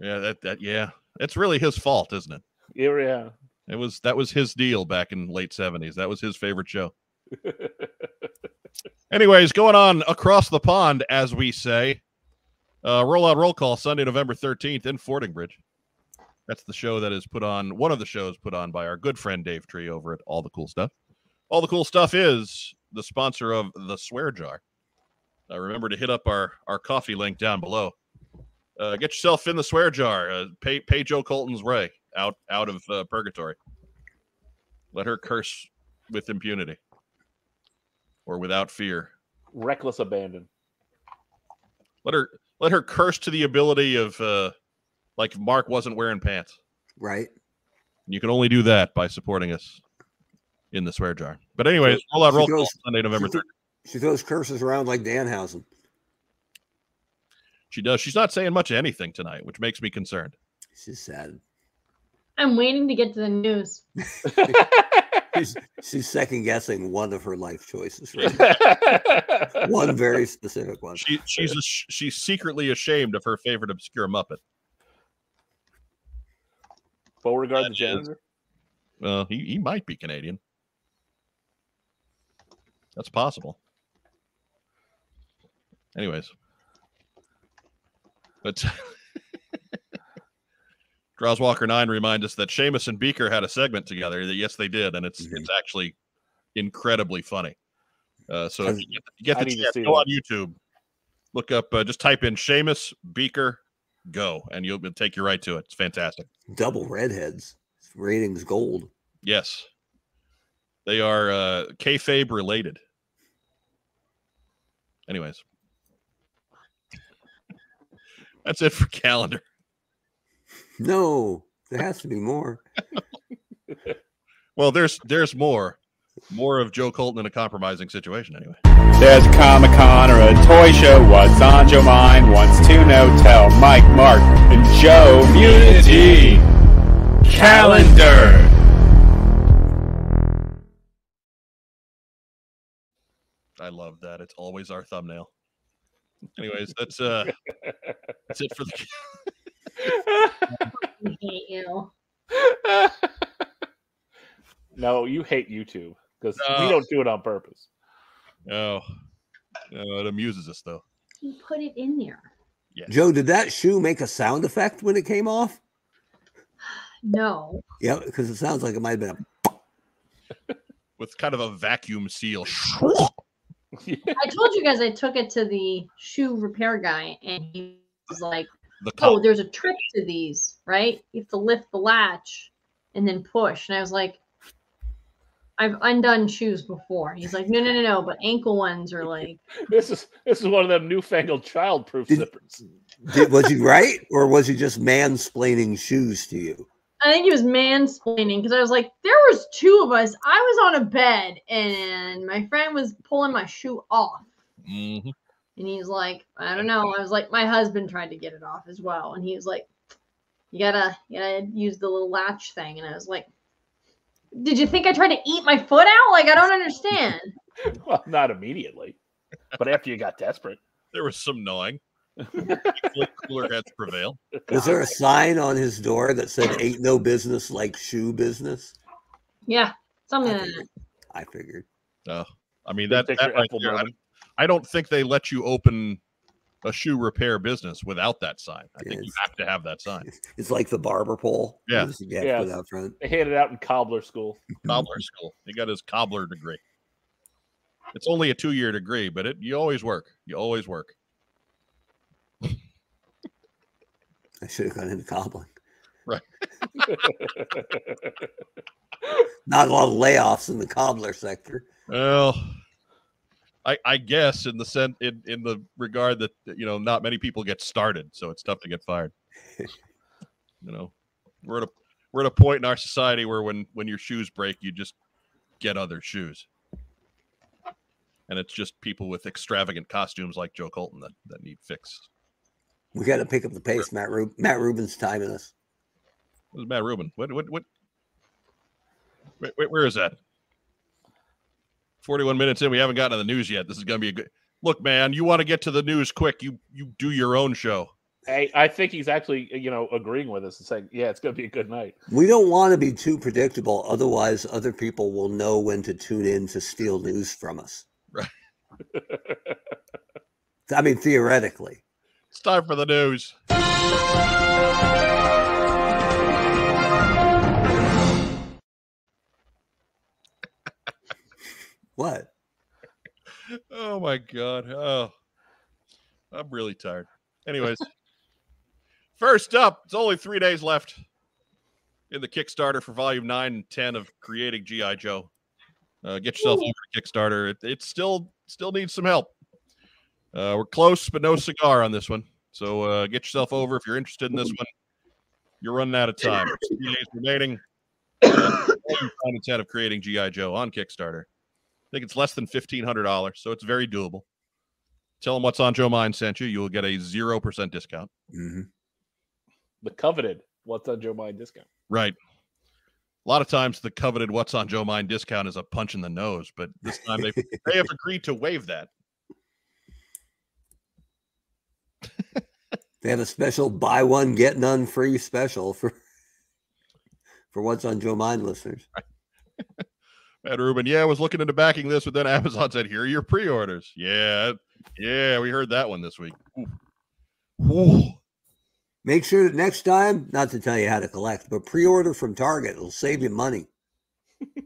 Yeah, that that yeah. It's really his fault, isn't it? Yeah, yeah. It was that was his deal back in late seventies. That was his favorite show. Anyways, going on across the pond, as we say. Uh, roll out roll call Sunday, November 13th in Fordingbridge. That's the show that is put on, one of the shows put on by our good friend Dave Tree over at All the Cool Stuff. All the Cool Stuff is the sponsor of the Swear Jar. Uh, remember to hit up our, our coffee link down below. Uh, get yourself in the Swear Jar. Uh, pay, pay Joe Colton's Ray out, out of uh, purgatory. Let her curse with impunity or without fear. Reckless abandon. Let her let her curse to the ability of uh like if Mark wasn't wearing pants. Right? You can only do that by supporting us in the swear jar. But anyways, roll out she roll call Sunday, November she, third. she throws curses around like Danhausen. She does. She's not saying much of anything tonight, which makes me concerned. She's sad. I'm waiting to get to the news. She's, she's second guessing one of her life choices. Right? one very specific one. She she's a, she's secretly ashamed of her favorite obscure Muppet. Beauregard the janitor. Well, he, he might be Canadian. That's possible. Anyways. But Drowswalker 9 reminds us that Seamus and Beaker had a segment together. That yes, they did, and it's Mhm. it's actually incredibly funny. Uh, so if you get, you get the chance, go on. YouTube, look up, uh, just type in Seamus Beaker go, and you'll take you right to it. It's fantastic. Double redheads. Ratings gold. Yes. They are uh kayfabe related. Anyways. That's it for calendar. No, there has to be more. well, there's there's more. More of Joe Colton in a compromising situation, anyway. There's a Comic Con or a toy show. What's on your mind? Wants to know. Tell Mike, Mark, and Joe. Unity calendar. I love that. It's always our thumbnail. Anyways, that's uh that's it for the I hate you. no, you hate YouTube because No. we don't do it on purpose. oh. Oh, it amuses us though. You put it in there. Yes. Joe, did that shoe make a sound effect when it came off? No. Yeah, because it sounds like it might have been a With kind of a vacuum seal. I told you guys I took it to the shoe repair guy and he was like, The Oh, there's a trick to these, right? You have to lift the latch and then push. And I was like, I've undone shoes before. He's like, no, no, no, no. But ankle ones are like, this is this is one of them newfangled childproof Did- zippers. Did, was he right, or was he just mansplaining shoes to you? I think he was mansplaining because I was like, there was two of us. I was on a bed and my friend was pulling my shoe off. Mhm. And he's like, I don't know. I was like, my husband tried to get it off as well. And he was like, you gotta, you gotta use the little latch thing. And I was like, did you think I tried to eat my foot out? Like, I don't understand. Well, not immediately, but after you got desperate. There was some gnawing. Cooler heads prevail. Was there a sign on his door that said "Ain't no business like shoe business"? Yeah, something I figured. I figured. Oh, I mean Good that, that picture, right Ethel there, I, Merman. I don't think they let you open a shoe repair business without that sign. I think you have to have that sign. It's like the barber pole. Yeah. Just You have Yeah. to put out front. They handed out in cobbler school. Cobbler school. He got his cobbler degree. It's only a two-year degree, but it you always work. You always work. I should have gone into cobbling. Right. Not a lot of layoffs in the cobbler sector. Well, I I guess in the sense in, in the regard that you know not many people get started, so it's tough to get fired. you know, we're at a we're at a point in our society where when when your shoes break, you just get other shoes, and it's just people with extravagant costumes like Joe Colton that that need fix. We got to pick up the pace. Matt Rub- Matt Rubin's timing us. Where's Matt Rubin? What what what? Wait, wait, where is that? Forty-one minutes in, we haven't gotten to the news yet. This is going to be a good look, man. You want to get to the news quick? You you do your own show. I, I think he's actually, you know, agreeing with us and saying, "Yeah, it's going to be a good night." We don't want to be too predictable, otherwise, other people will know when to tune in to steal news from us. Right. I mean, theoretically. It's time for the news. What? Oh my god. Oh, I'm really tired. Anyways, first up, it's only three days left in the Kickstarter for Volume Nine and Ten of Creating GI Joe. Uh, get yourself over to Kickstarter. It, it still still needs some help. Uh, we're close, but no cigar on this one. So uh, get yourself over if you're interested in this one. You're running out of time. There's Three days remaining. Uh, Volume Ten of Creating GI Joe on Kickstarter. I think it's less than fifteen hundred dollars, so it's very doable. Tell them what's on Joe Mine sent you. You will get a zero percent discount. hmm The coveted what's on Joe Mind discount. Right. A lot of times, the coveted "What's on Joe Mine" discount is a punch in the nose, but this time they they have agreed to waive that. They have a special buy one get none free special for for what's on Joe Mind listeners. Matt Rubin, yeah, I was looking into backing this, but then Amazon said, "Here are your pre-orders." Yeah, yeah, we heard that one this week. Ooh. Ooh. Make sure that next time, not to tell you how to collect, but pre-order from Target. It'll save you money.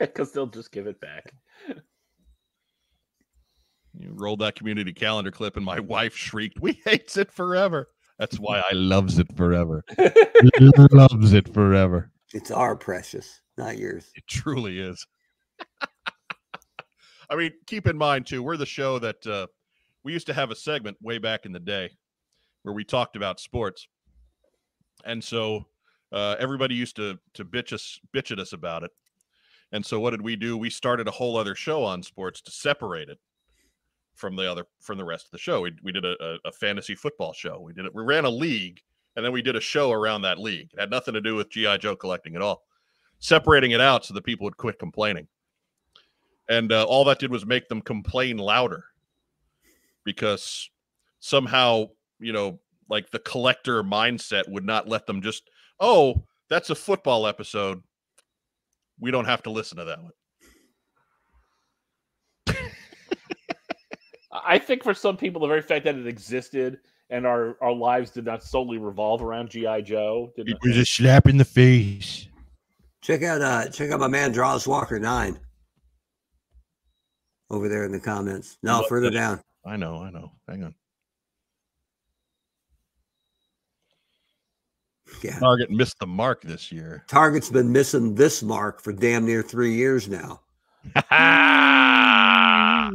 Because they'll just give it back. You rolled that community calendar clip, and my wife shrieked, "We hates it forever." That's why I loves it forever. loves it forever. It's our precious, not yours. It truly is. I mean, keep in mind too, we're the show that uh, we used to have a segment way back in the day where we talked about sports, and so uh, everybody used to to bitch us bitch at us about it. And so, what did we do? We started a whole other show on sports to separate it from the other from the rest of the show. We we did a, a, fantasy football show. We did it. We ran a league, and then we did a show around that league. It had nothing to do with GI Joe collecting at all separating it out so that people would quit complaining. and uh, all that did was make them complain louder because somehow you know like the collector mindset would not let them just oh that's a football episode we don't have to listen to that one I think for some people, the very fact that it existed and our, our lives did not solely revolve around GI Joe. Did not, was a slap in the face. Check out uh check out my man Draws Walker nine. Over there in the comments. No, Look, further down. i know i know hang on Yeah. target missed the mark this year Target's been missing this mark for damn near three years now. I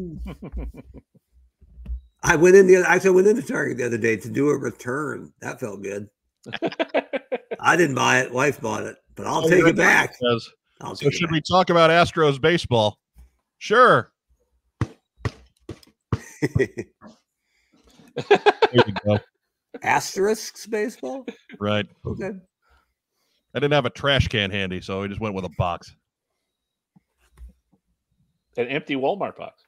went in the actually I went into Target the other day to do a return. That felt good. I didn't buy it, wife bought it, but I'll Oh, take it back. Says, I'll so take it should back. we talk about astros baseball sure there you go Asterisks baseball? right Okay. i didn't have a trash can handy so i just went with a box An empty Walmart box.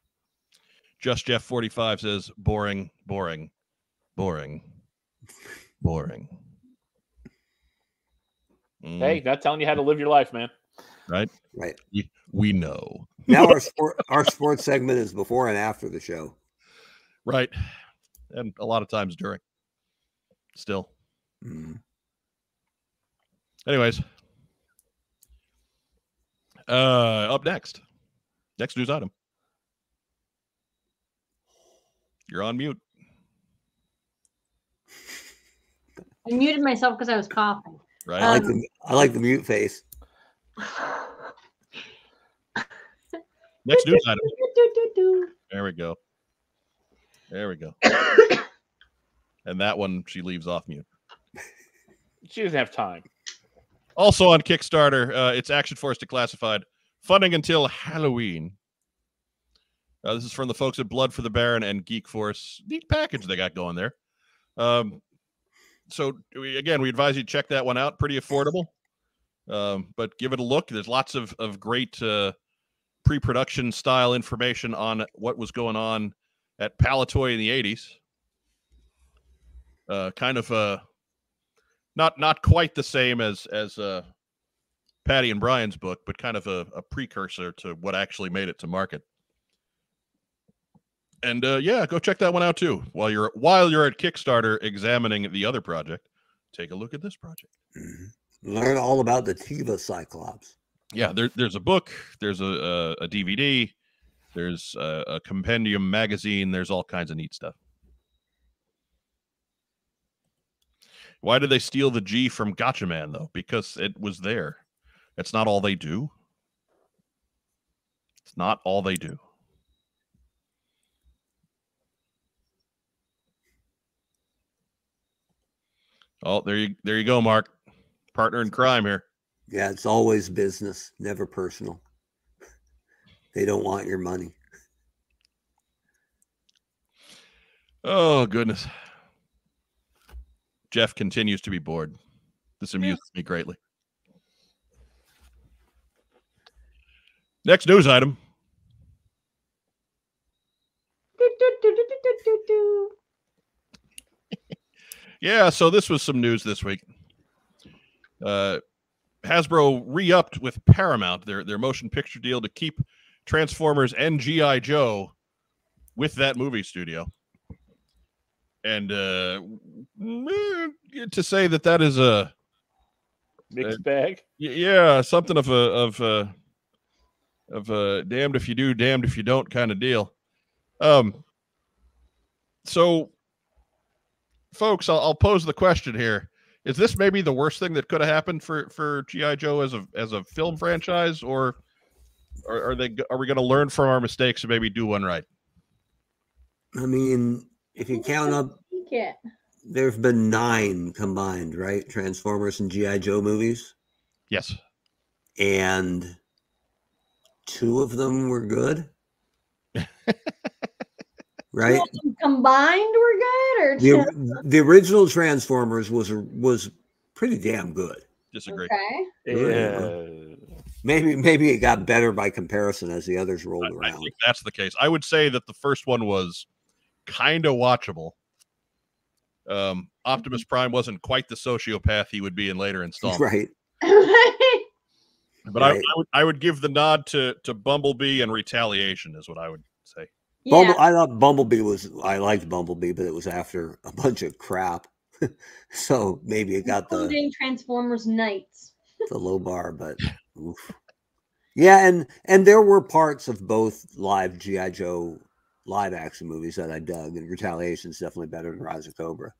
Just Jeff 45 says boring, boring, boring, boring. Mm, Hey, not telling you how to live your life, man. Right. Right. We know. Now our sport our sports segment is before and after the show. Right. And a lot of times during. Still. Mm. Anyways. Uh up next. Next news item. You're on mute. I muted myself because I was coughing. Right. I like Um, the I like the mute face. next news item. There we go. There we go. and that one she leaves off mute. She doesn't have time. Also on Kickstarter, uh, it's Action Force Declassified, funding until Halloween. Uh, this is from the folks at Blood for the Baron and Geek Force. Neat package they got going there. Um, so we, again, we advise you to check that one out. Pretty affordable, um, but give it a look. There's lots of of great uh, pre-production style information on what was going on at Palitoy in the '80s. Uh, kind of uh, not not quite the same as as uh, Patty and Brian's book, but kind of a, a precursor to what actually made it to market. And uh, yeah, go check that one out too. While you're while you're at Kickstarter examining the other project, take a look at this project. Mhm. Learn all about the Tiva Cyclops. Yeah, there, there's a book, there's a a, a DVD, there's a, a compendium magazine, there's all kinds of neat stuff. Why did they steal the G from Gotcha Man though? Because it was there. It's not all they do. It's not all they do. Oh, there you there you go, Mark. Partner in crime here. Yeah, it's always business, never personal. They don't want your money. Oh goodness. Jeff continues to be bored. This amuses me greatly. Next news item. Do-do-do-do-do-do-do. Yeah, so this was some news this week. Uh, Hasbro re-upped with Paramount their their motion picture deal to keep Transformers and GI Joe with that movie studio. And uh, mm, to say that that is a Mixed bag. Yeah something of a of a of a damned if you do damned if you don't kind of deal um so folks I'll, I'll pose the question here. Is this maybe the worst thing that could have happened for for gi joe as a as a film franchise or are, are they are we going to learn from our mistakes and maybe do one right? I mean, if you count up, there have been nine combined, right? Transformers and GI Joe movies, yes. And two of them were good. right? Well, Combined, we're good, or The, just, the original Transformers was was pretty damn good. disagree okay? Yeah. Yeah. Maybe maybe it got better by comparison as the others rolled I, I around. think that's the case. I would say that the first one was kind of watchable. Um, Optimus Prime wasn't quite the sociopath he would be in later installments. Right. But I, I would I would give the nod to to Bumblebee and Retaliation is what I would say. Bumble, yeah. I thought Bumblebee was I liked Bumblebee, but it was after a bunch of crap. so maybe it got the Including Transformers Nights. the low bar, but oof. yeah, and and there were parts of both live GI Joe live action movies that I dug, and Retaliation is definitely better than Rise of Cobra,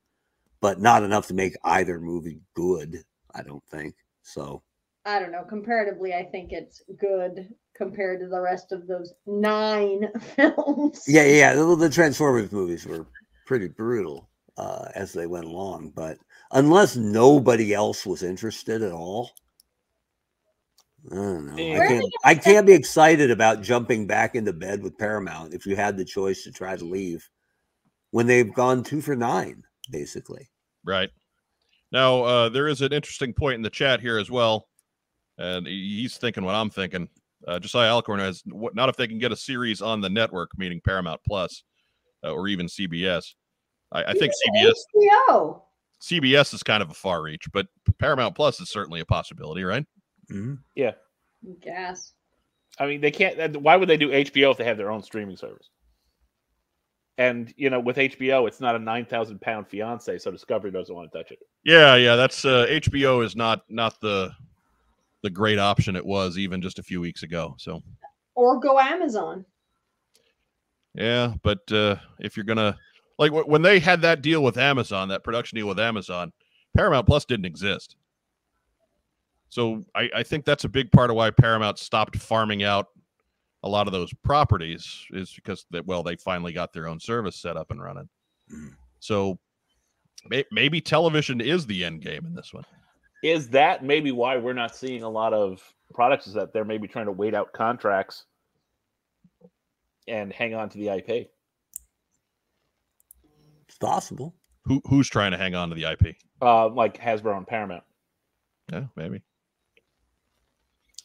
but not enough to make either movie good. I don't think so. I don't know. Comparatively, I think it's good compared to the rest of those nine films. Yeah, yeah, the, the Transformers movies were pretty brutal uh, as they went along, but unless nobody else was interested at all. I don't know. Yeah. I can't. I can't be excited about jumping back into bed with Paramount if you had the choice to try to leave when they've gone two for nine, basically. Right. Now, uh, there is an interesting point in the chat here as well. And he's thinking what I'm thinking. Uh, Josiah Alcorn has not if they can get a series on the network, meaning Paramount Plus uh, or even CBS. I, I think CBS HBO. CBS is kind of a far reach, but Paramount Plus is certainly a possibility, right? Mhm. Gas. I mean, they can't. uh, Why would they do HBO if they have their own streaming service? And you know, with HBO, it's not a nine thousand pound fiance, so Discovery doesn't want to touch it. Yeah, yeah. That's uh, HBO is not not the the great option it was even just a few weeks ago. So Or go Amazon. Yeah, but uh, if you're gonna like wh- when they had that deal with Amazon, that production deal with Amazon, Paramount Plus didn't exist. So I, I think that's a big part of why Paramount stopped farming out a lot of those properties is because that well they finally got their own service set up and running. Mm. So may, maybe television is the end game in this one. Is that maybe why we're not seeing a lot of products? Is that they're maybe trying to wait out contracts and hang on to the IP? It's possible. Who who's trying to hang on to the IP? Uh, like Hasbro and Paramount. Yeah, maybe.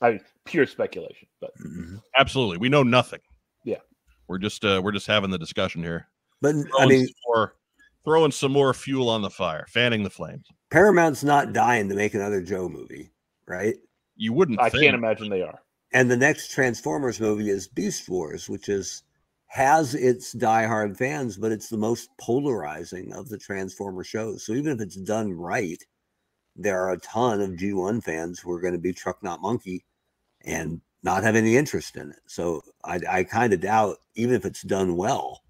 I mean, pure speculation, but Mhm. Absolutely. We know nothing. Yeah. We're just uh, we're just having the discussion here. But I mean, some more, throwing some more fuel on the fire, fanning the flames. Paramount's not dying to make another Joe movie, right? You wouldn't. I think. can't imagine they are. and the next Transformers movie is Beast Wars, which is has its diehard fans, but it's the most polarizing of the Transformer shows. So even if it's done right, there are a ton of G1 fans who are going to be Truck Not Monkey and not have any interest in it. So I, I kind of doubt, even if it's done well,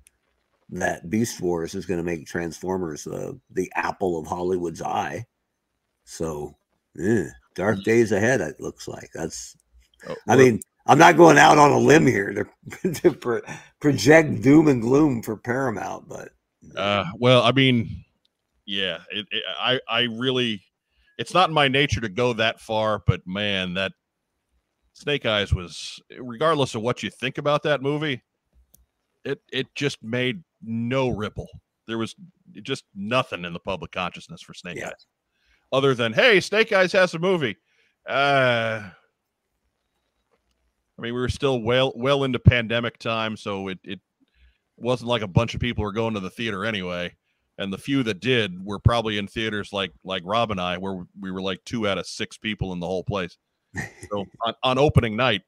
that Beast Wars is going to make Transformers the the apple of Hollywood's eye. So, eh, dark days ahead. It looks like that's Oh, I mean, I'm not going out on a limb here to, to pro- project doom and gloom for Paramount, but uh, well, I mean, yeah, it, it, I I really, it's not in my nature to go that far, but man, that Snake Eyes was, regardless of what you think about that movie, it it just made no ripple. There was just nothing in the public consciousness for Snake Yeah. Eyes, other than hey, Snake Eyes has a movie. Uh, I mean, we were still well well into pandemic time, so it it wasn't like a bunch of people were going to the theater anyway. And the few that did were probably in theaters like like Rob and I, where we were like two out of six people in the whole place. So on, on opening night,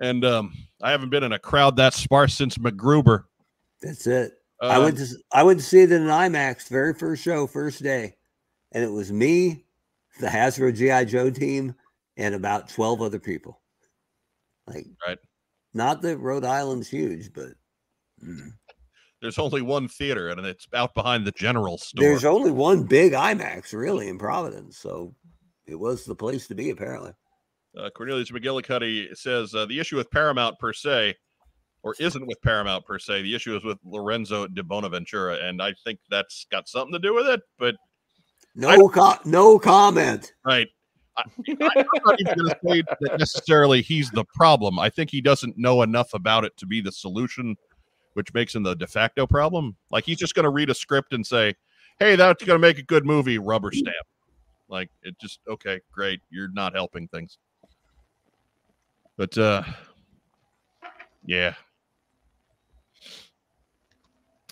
and um, I haven't been in a crowd that sparse since MacGruber. That's it. I Uh, went to I went to see it in an IMAX, very first show, first day, and it was me, the Hasbro GI Joe team, and about twelve other people. Like, Right. Not that Rhode Island's huge, but mm. there's only one theater, and it's out behind the general store. there's only one big IMAX really in Providence, so it was the place to be apparently. Uh, Cornelius McGillicuddy says uh, the issue with Paramount per se, or isn't with Paramount per se. The issue is with Lorenzo di Bonaventura, and I think that's got something to do with it. But No, co- no comment. right, I, I'm not even going to say that necessarily he's the problem. I think he doesn't know enough about it to be the solution, which makes him the de facto problem. Like he's just going to read a script and say, "Hey, that's going to make a good movie." Rubber stamp. Like it just okay, great. You're not helping things. But uh yeah.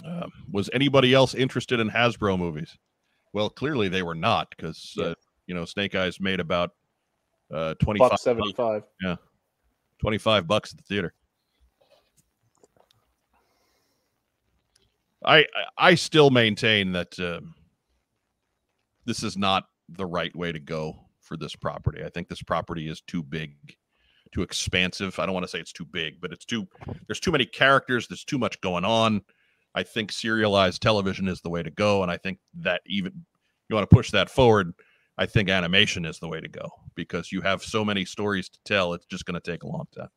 Um, was anybody else interested in Hasbro movies? Well, clearly they were not because Yeah. uh, you know Snake Eyes made about uh 25 Buck seventy five. 25 bucks at the theater. I I- still maintain that um, this is not the right way to go for this property. I think this property is too big, too expansive. I don't want to say it's too big, but it's too there's too many characters, there's too much going on. I think serialized television is the way to go and I think that even you want to push that forward, I think animation is the way to go because you have so many stories to tell. It's just going to take a long time.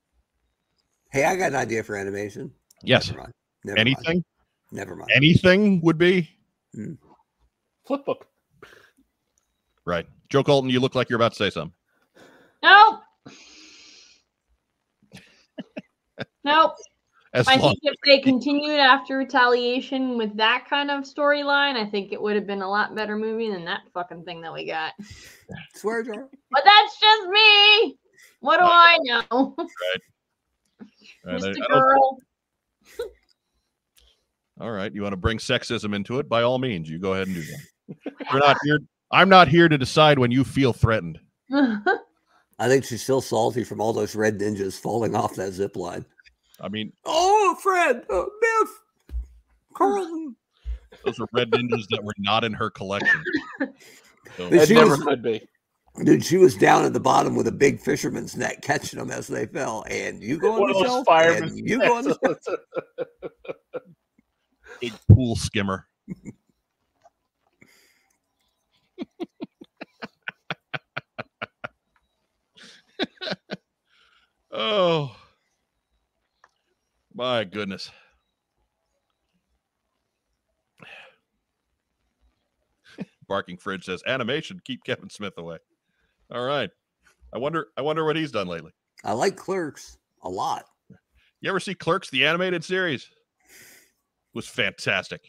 Hey, I got an idea for animation. Yes. Never mind. Never mind. Anything, Never mind. anything would be hmm. Flip book. right. Joe Colton, you look like you're about to say something. Nope. nope. As I long, think if they continued after retaliation with that kind of storyline, I think it would have been a lot better movie than that fucking thing that we got. Swear jar. But that's just me. What do I know? Right, Just I- a I don't- girl. all right, you want to bring sexism into it? By all means, you go ahead and do that. We're not here. I'm not here to decide when you feel threatened. I think she's still salty from all those red ninjas falling off that zip line. I mean, Oh, Fred, oh, Biff, Carlton. those are red ninjas that were not in her collection. So, But she never was- could be. Dude, she was down at the bottom with a big fisherman's net catching them as they fell. And you go on One the of those shelf, firemen. and you go on the shelf. big pool skimmer. oh my goodness. Barking Fridge says animation keep Kevin Smith away. All right. I wonder I wonder what he's done lately. I like clerks a lot. You ever see Clerks the animated series? It was fantastic.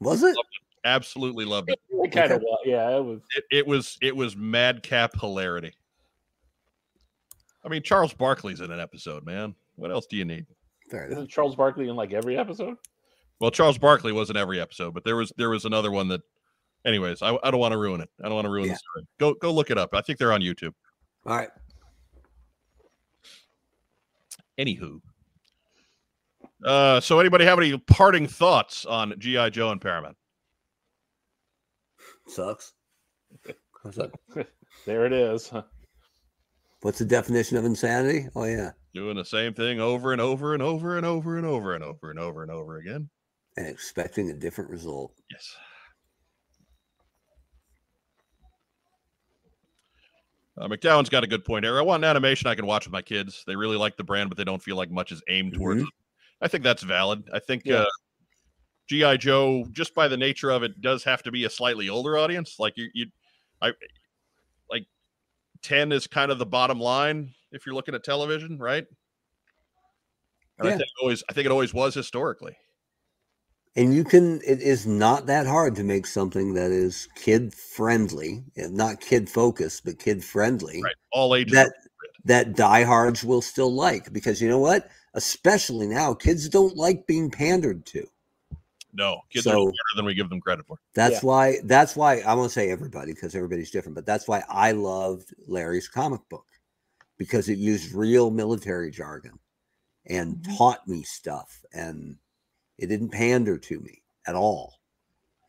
Was it? Absolutely loved it. It kind of was. Yeah, it was. it, it was it was madcap hilarity. I mean, Charles Barkley's in an episode, man. What else do you need? Fair enough. Isn't Charles Barkley in like every episode? Well, Charles Barkley was in every episode, but there was there was another one that. Anyways, I, I don't want to ruin it. I don't want to ruin Yeah. the story. Go go look it up. I think they're on YouTube. All right. Anywho, uh, so anybody have any parting thoughts on GI Joe and Paramount? Sucks. There it is. What's the definition of insanity? Oh, yeah. Doing the same thing over and over and over and over and over and over and over and over again. And expecting a different result. Yes. Uh, McDowell's got a good point here. I want an animation I can watch with my kids. They really like the brand, but they don't feel like much is aimed towards Mhm. it. I think that's valid. I think Yeah. uh, GI Joe, just by the nature of it, does have to be a slightly older audience. Like you, you, I 10 is kind of the bottom line if you're looking at television, right? Yeah. I think always I think it always was historically. And you can it is not that hard to make something that is kid friendly, not kid focused, but kid friendly. Right. All ages that that diehards will still like because you know what? Especially now, kids don't like being pandered to no, kids are So- smarter than we give them credit for. That's Yeah. why. That's why I won't say everybody because everybody's different. But that's why I loved Larry's comic book because it used real military jargon and mm-hmm. taught me stuff, and it didn't pander to me at all.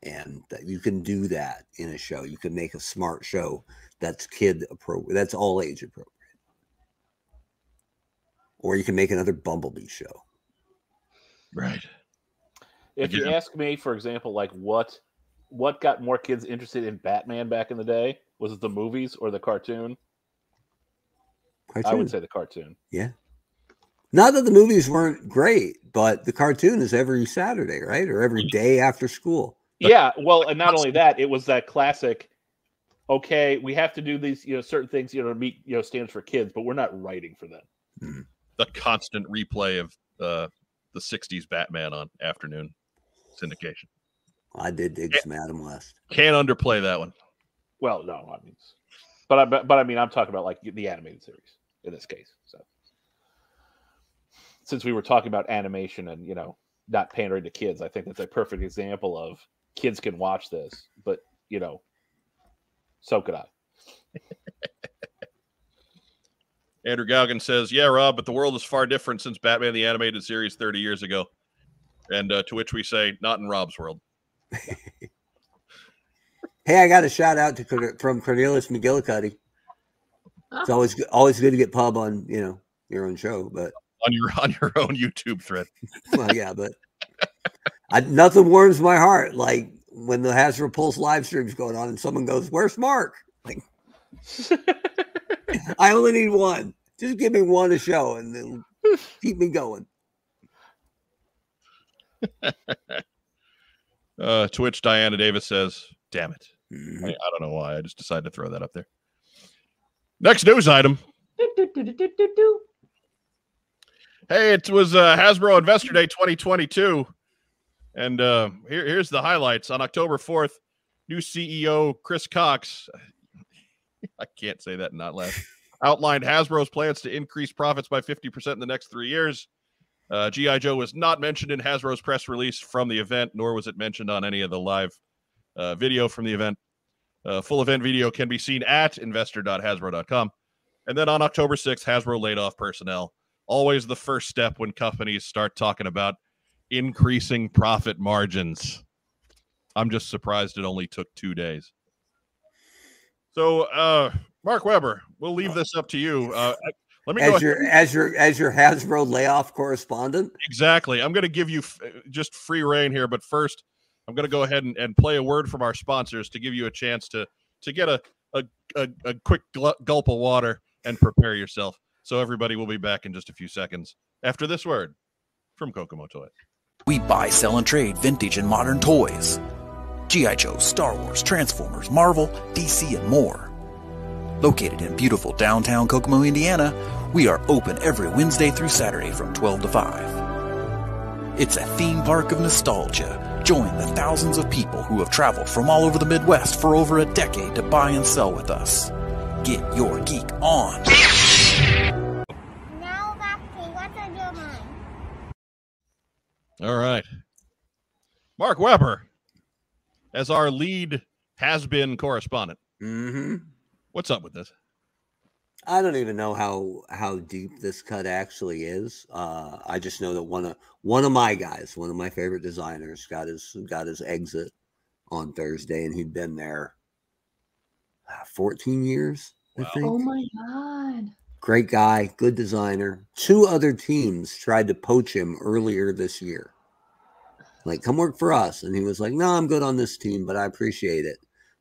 And that you can do that in a show. You can make a smart show that's kid appropriate. That's all age appropriate. Or you can make another Bumblebee show. Right. If you ask me, for example, like what what got more kids interested in Batman back in the day? Was it the movies or the cartoon? I Cartoon. would say the cartoon. Yeah. Not that the movies weren't great, but the cartoon is every Saturday, right? Or every day after school. Yeah, well, and not only that, it was that classic. Okay, we have to do these, you know, certain things, you know, to meet, you know, standards for kids, but we're not writing for them. the constant replay of uh, the 60s Batman on afternoon syndication. I did dig Yeah. some Adam West. Can't underplay that one. Well, no, I mean, but I, but, but I mean, I'm talking about like the animated series in this case. So since we were talking about animation and you know not pandering to kids, I think that's a perfect example of kids can watch this, but you know, so could I. Andrew Galgan says, "Yeah, Rob, but the world is far different since Batman the Animated Series 30 years ago." And uh, to which we say, "Not in Rob's world." Hey, I got a shout out to from Cornelius McGillicuddy. It's always good, always good to get pub on you know your own show, but on your on your own YouTube thread. well, yeah, but I, nothing warms my heart like when the Hasbro Pulse live stream's going on and someone goes, "Where's Mark?" Like, I only need one. Just give me one to show, and then keep me going. Uh, to which Diana Davis says, "Damn it! I, Mhm. I don't know why. I just decided to throw that up there." Next news item. Hey, it was uh, Hasbro Investor Day 2022. And uh, here, here's the highlights. On October 4th, new CEO Chris Cocks, I can't say that and not laugh, outlined Hasbro's plans to increase profits by 50% in the next three years. Uh, G.I. Joe was not mentioned in Hasbro's press release from the event, nor was it mentioned on any of the live uh, video from the event. Uh, full event video can be seen at investor.hasbro.com. And then on October 6th, Hasbro laid off personnel always the first step when companies start talking about increasing profit margins. I'm just surprised it only took two days. So, uh, Mark Weber, we'll leave this up to you. Uh, let me go As your as your as your Hasbro layoff correspondent, exactly. I'm going to give you f- just free reign here, but first, I'm going to go ahead and, and play a word from our sponsors to give you a chance to to get a a, a, a quick glu- gulp of water and prepare yourself. So everybody will be back in just a few seconds after this word from Kokomo Toys. We buy, sell, and trade vintage and modern toys. G.I. Joe, Star Wars, Transformers, Marvel, DC, and more. Located in beautiful downtown Kokomo, Indiana, we are open every Wednesday through Saturday from 12 to 5. It's a theme park of nostalgia. Join the thousands of people who have traveled from all over the Midwest for over a decade to buy and sell with us. Get your geek on. Now back to what's on your mind? All right. Mark Weber, as our lead Hasbro correspondent, hmm what's up with this? I don't even know how how deep this cut actually is. Uh, I just know that one of one of my guys, one of my favorite designers, got his got his exit on Thursday, and he'd been there uh, 14 years. I Wow. think. Oh my god. Great guy, good designer. Two other teams tried to poach him earlier this year. Like, come work for us. And he was like, no, I'm good on this team, but I appreciate it.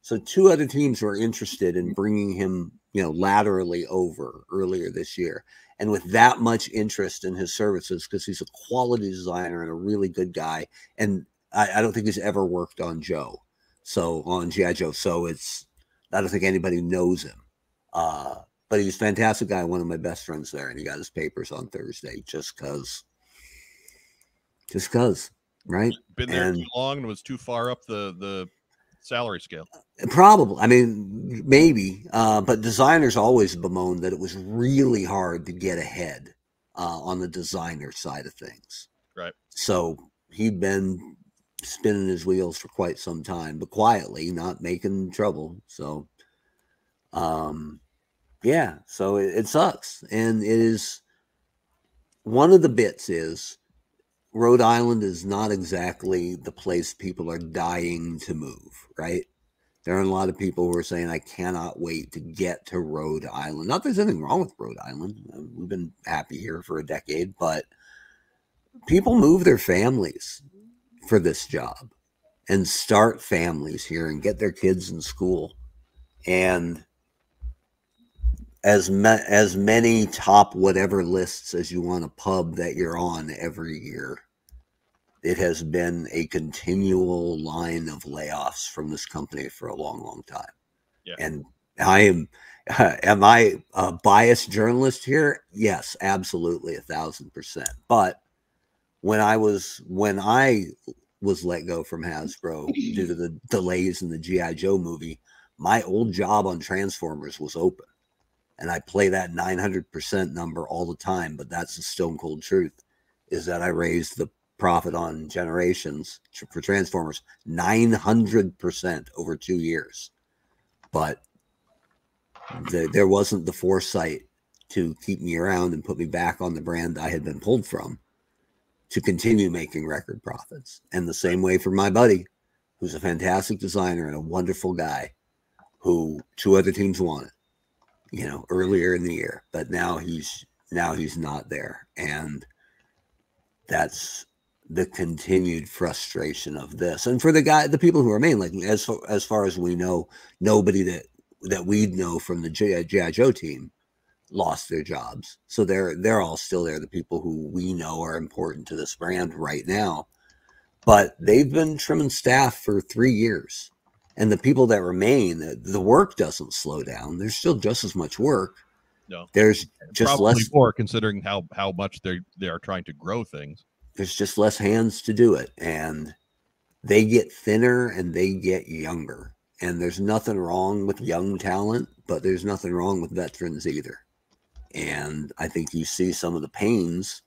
So, two other teams were interested in bringing him, you know, laterally over earlier this year. And with that much interest in his services, because he's a quality designer and a really good guy. And I, I don't think he's ever worked on Joe. So, on G.I. Joe. So, it's, I don't think anybody knows him. Uh, but he's a fantastic guy, one of my best friends there, and he got his papers on Thursday just cause, just cause, right? Been there And- too long and was too far up the the salary scale. Probably, I mean, maybe, uh, but designers always bemoan that it was really hard to get ahead uh, on the designer side of things. Right. So he'd been spinning his wheels for quite some time, but quietly, not making trouble. So, um, yeah, so it, it sucks, and it is one of the bits is Rhode Island is not exactly the place people are dying to move, right? There are a lot of people who are saying, I cannot wait to get to Rhode Island. Not there's anything wrong with Rhode Island. Uh, We've been happy here for a decade, but people move their families for this job and start families here and get their kids in school. And as ma- as many top whatever lists as you want a pub that you're on every year it has been a continual line of layoffs from this company for a long long time Yeah. and i am am i a biased journalist here yes absolutely a thousand percent but when i was when i was let go from hasbro due to the delays in the gi joe movie my old job on transformers was open and I play that 900% number all the time, but that's the stone cold truth. is that I raised the profit on generations for Transformers 900% over two years. But the, there wasn't the foresight to keep me around and put me back on the brand I had been pulled from to continue making record profits. And the same way for my buddy, who's a fantastic designer and a wonderful guy, who two other teams wanted, you know, earlier in the year, but now he's now he's not there, and that's the continued frustration of this. And for the guy, the people who remain, like as far, as far as we know, nobody that that we'd know from the G- GI Joe team lost their jobs. So they're they're all still there. The people who we know are important to this brand right now, but they've been trimming staff for three years, and the people that remain, the, the work doesn't slow down. There's still just as much work. No. There's just Probably less. more considering how how much they they are trying to grow things. There's just less hands to do it, and they get thinner and they get younger. And there's nothing wrong with young talent, but there's nothing wrong with veterans either. And I think you see some of the pains,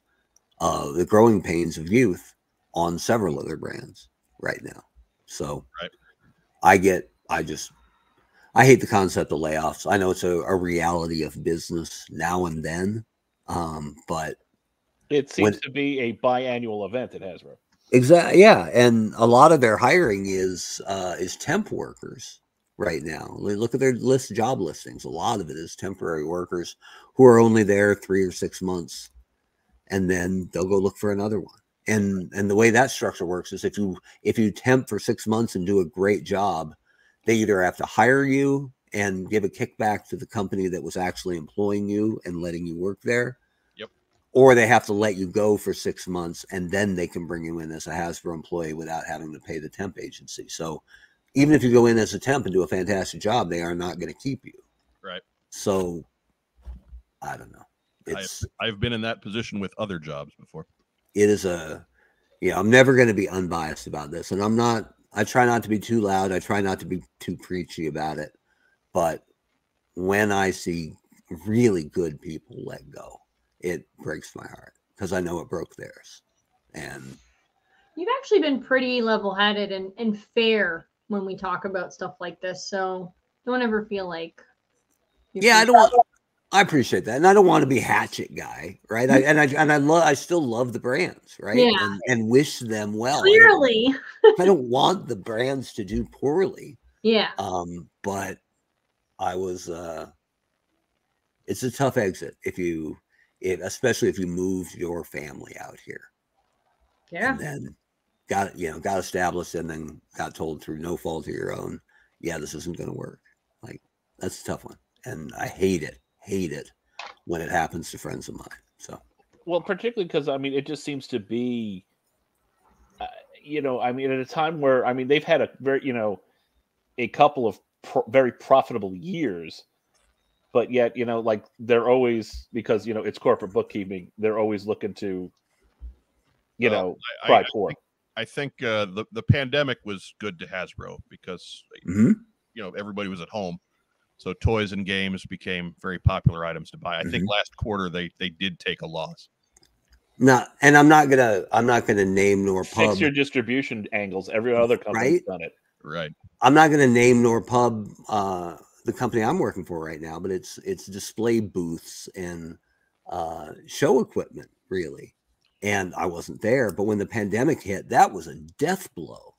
uh, the growing pains of youth on several other brands right now. So Right. I get, I just, I hate the concept of layoffs. I know it's a, a reality of business now and then, um, but It seems When- to be a biannual event at Hasbro. Exactly. Yeah, and a lot of their hiring is uh, is temp workers right now. Look at their list job listings. A lot of it is temporary workers who are only there three or six months, and then they'll go look for another one. And and the way that structure works is if you if you temp for six months and do a great job, they either have to hire you and give a kickback to the company that was actually employing you and letting you work there, or they have to let you go for six months and then they can bring you in as a Hasbro employee without having to pay the temp agency. So even if you go in as a temp and do a fantastic job, they are not going to keep you. Right. So I don't know. I- It's I've been in that position with other jobs before. it is a yeah, I'm never going to be unbiased about this. And I'm not I try not to be too loud. I try not to be too preachy about it. But when I see really good people let go, it breaks my heart because I know it broke theirs. And You've actually been pretty level headed and, and fair when we talk about stuff like this. So don't ever feel like. yeah, I don't want. I appreciate that, and I don't want to be hatchet guy, right? I, and I and I love. I still love the brands, right? Yeah. And, and wish them well. I don't- Clearly. I don't want the brands to do poorly. Yeah. Um, but I was. uh It's a tough exit if you, if especially if you moved your family out here Yeah. and then got you know got established and then got told through no fault of your own, yeah, this isn't going to work. Like that's a tough one, and I hate it, hate it when it happens to friends of mine. So Well, particularly because I mean, it just seems to be, uh, you know, I mean, at a time where I mean, they've had a very, you know, a couple of pro- very profitable years, but yet, you know, like they're always because you know it's corporate bookkeeping, they're always looking to, you Well, know, I- cry I poor. think- I think uh, the the pandemic was good to Hasbro because mhm. you know everybody was at home, so toys and games became very popular items to buy. I think last quarter they they did take a loss. not, and I'm not gonna, I'm not gonna name nor pub. Fix your distribution angles. Every other company's Right? done it. Right. I'm not going to name nor pub uh, the company I'm working for right now, but it's it's display booths and uh, show equipment really. And I wasn't there, but when the pandemic hit, that was a death blow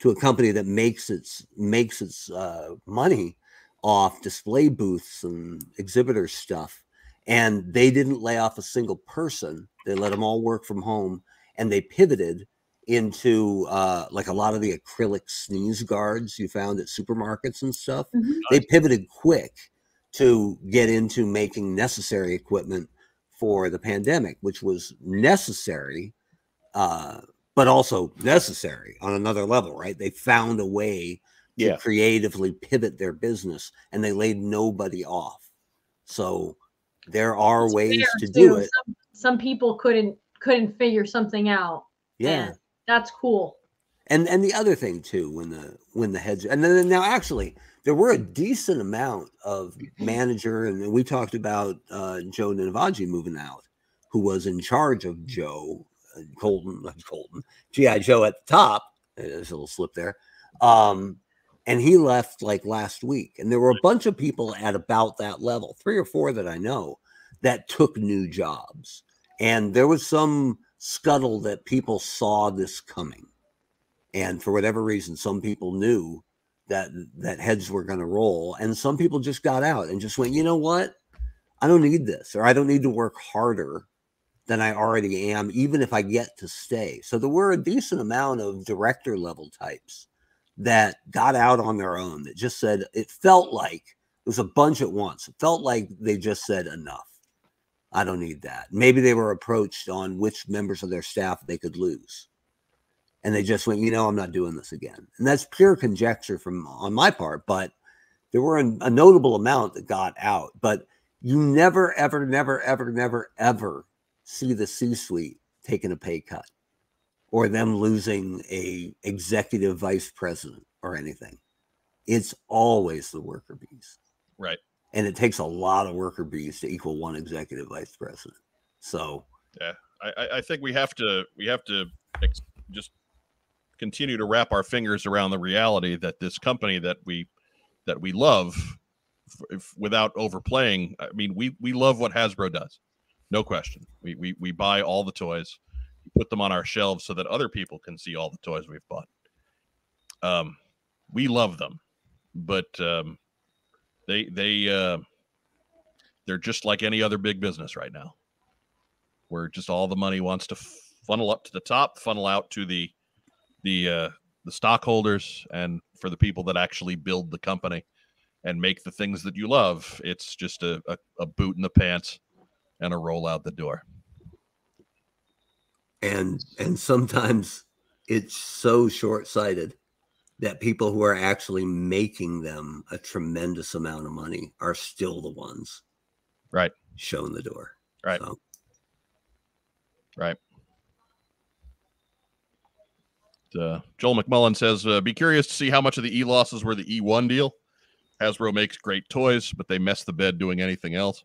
to a company that makes its makes its uh, money off display booths and exhibitor stuff. And they didn't lay off a single person. They let them all work from home, and they pivoted into uh, like a lot of the acrylic sneeze guards you found at supermarkets and stuff. Mhm. They pivoted quick to get into making necessary equipment for the pandemic, which was necessary, uh, but also necessary on another level, right? They found a way to Yeah. creatively pivot their business and they laid nobody off. So there are It's ways to too. do it. Some, some people couldn't couldn't figure something out. Yeah. and That's cool. and and the other thing too when the when the heads and then now actually there were a decent amount of manager and we talked about uh joe Navaji moving out who was in charge of Joe uh, Colton, Colton, GI Joe at the top. There's a little slip there. Um, and he left like last week, and there were a bunch of people at about that level, three or four that I know, that took new jobs, and there was some scuttle that people saw this coming, and for whatever reason, some people knew that that heads were going to roll, and some people just got out and just went, you know what, I don't need this, or I don't need to work harder than I already am, even if I get to stay. So there were a decent amount of director level types that got out on their own that just said it felt like it was a bunch at once. It felt like they just said enough. I don't need that. Maybe they were approached on which members of their staff they could lose. And they just went, you know, I'm not doing this again. And that's pure conjecture from on my part, but there were a, a notable amount that got out. But you never, ever, never, ever, never, ever see the C-suite taking a pay cut or them losing a executive vice president or anything. It's always the worker bees. Right. And it takes a lot of worker bees to equal one executive vice president. So Yeah, I, I- think we have to we have to ex- just continue to wrap our fingers around the reality that this company that we that we love, if, without overplaying. I mean, we we love what Hasbro does, no question. We we we buy all the toys, put them on our shelves so that other people can see all the toys we've bought. Um, we love them, but um, they they uh, they're just like any other big business right now where just all the money wants to funnel up to the top, funnel out to the the uh, the stockholders, and for the people that actually build the company and make the things that you love. It's just a, a, a boot in the pants and a roll out the door. and and sometimes it's so short-sighted that people who are actually making them a tremendous amount of money are still the ones Right. shown the door Right. So, Right. Uh, Joel McMullen says, uh, "Be curious to see how much of the E losses were the eOne deal. Hasbro makes great toys, but they mess the bed doing anything else.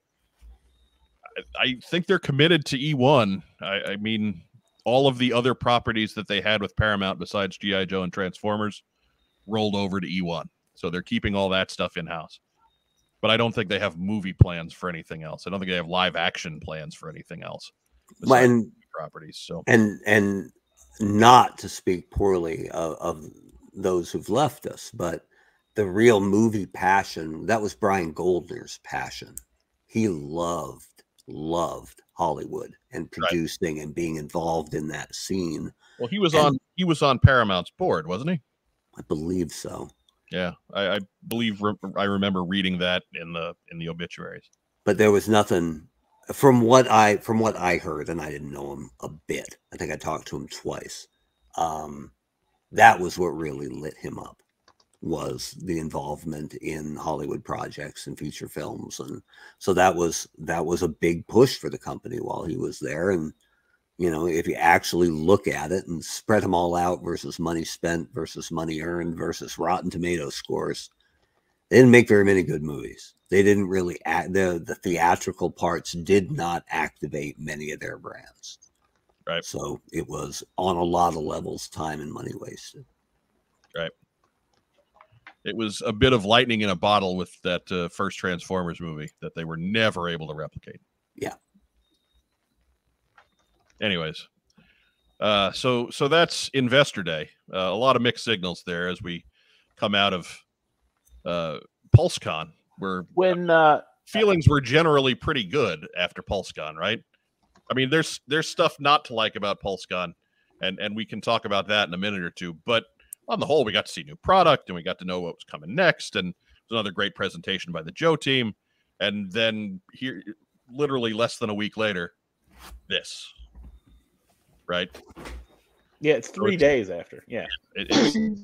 I, I think they're committed to eOne. I, I mean, all of the other properties that they had with Paramount, besides GI Joe and Transformers, rolled over to eOne. So they're keeping all that stuff in house. But I don't think they have movie plans for anything else. I don't think they have live action plans for anything else. and properties. So and and not to speak poorly of, of those who've left us but the real movie passion that was brian goldner's passion he loved loved hollywood and producing and being involved in that scene Well, he was And- on he was on Paramount's board, wasn't he? I believe so Yeah, I, I believe re- I remember reading that in the in the obituaries. but there was nothing from what I from what I heard, and I didn't know him a bit. I think I talked to him twice. Um, that was what really lit him up was the involvement in Hollywood projects and feature films, and so that was that was a big push for the company while he was there. And you know, if you actually look at it and spread them all out versus money spent versus money earned versus Rotten Tomato scores, they didn't make very many good movies. They didn't really act the the theatrical parts did not activate many of their brands. Right. So it was on a lot of levels time and money wasted. Right. It was a bit of lightning in a bottle with that uh, first Transformers movie that they were never able to replicate. Yeah. Anyways, uh, so so that's Investor Day. Uh, a lot of mixed signals there as we come out of uh, PulseCon, where When uh, feelings were generally pretty good after PulseCon, right? I mean, there's there's stuff not to like about PulseCon, and and we can talk about that in a minute or two. But on the whole, we got to see new product, and we got to know what was coming next, and it was another great presentation by the Joe team. And then here, literally less than a week later, this, right? yeah, it's three it's- days after. Yeah, It- it's,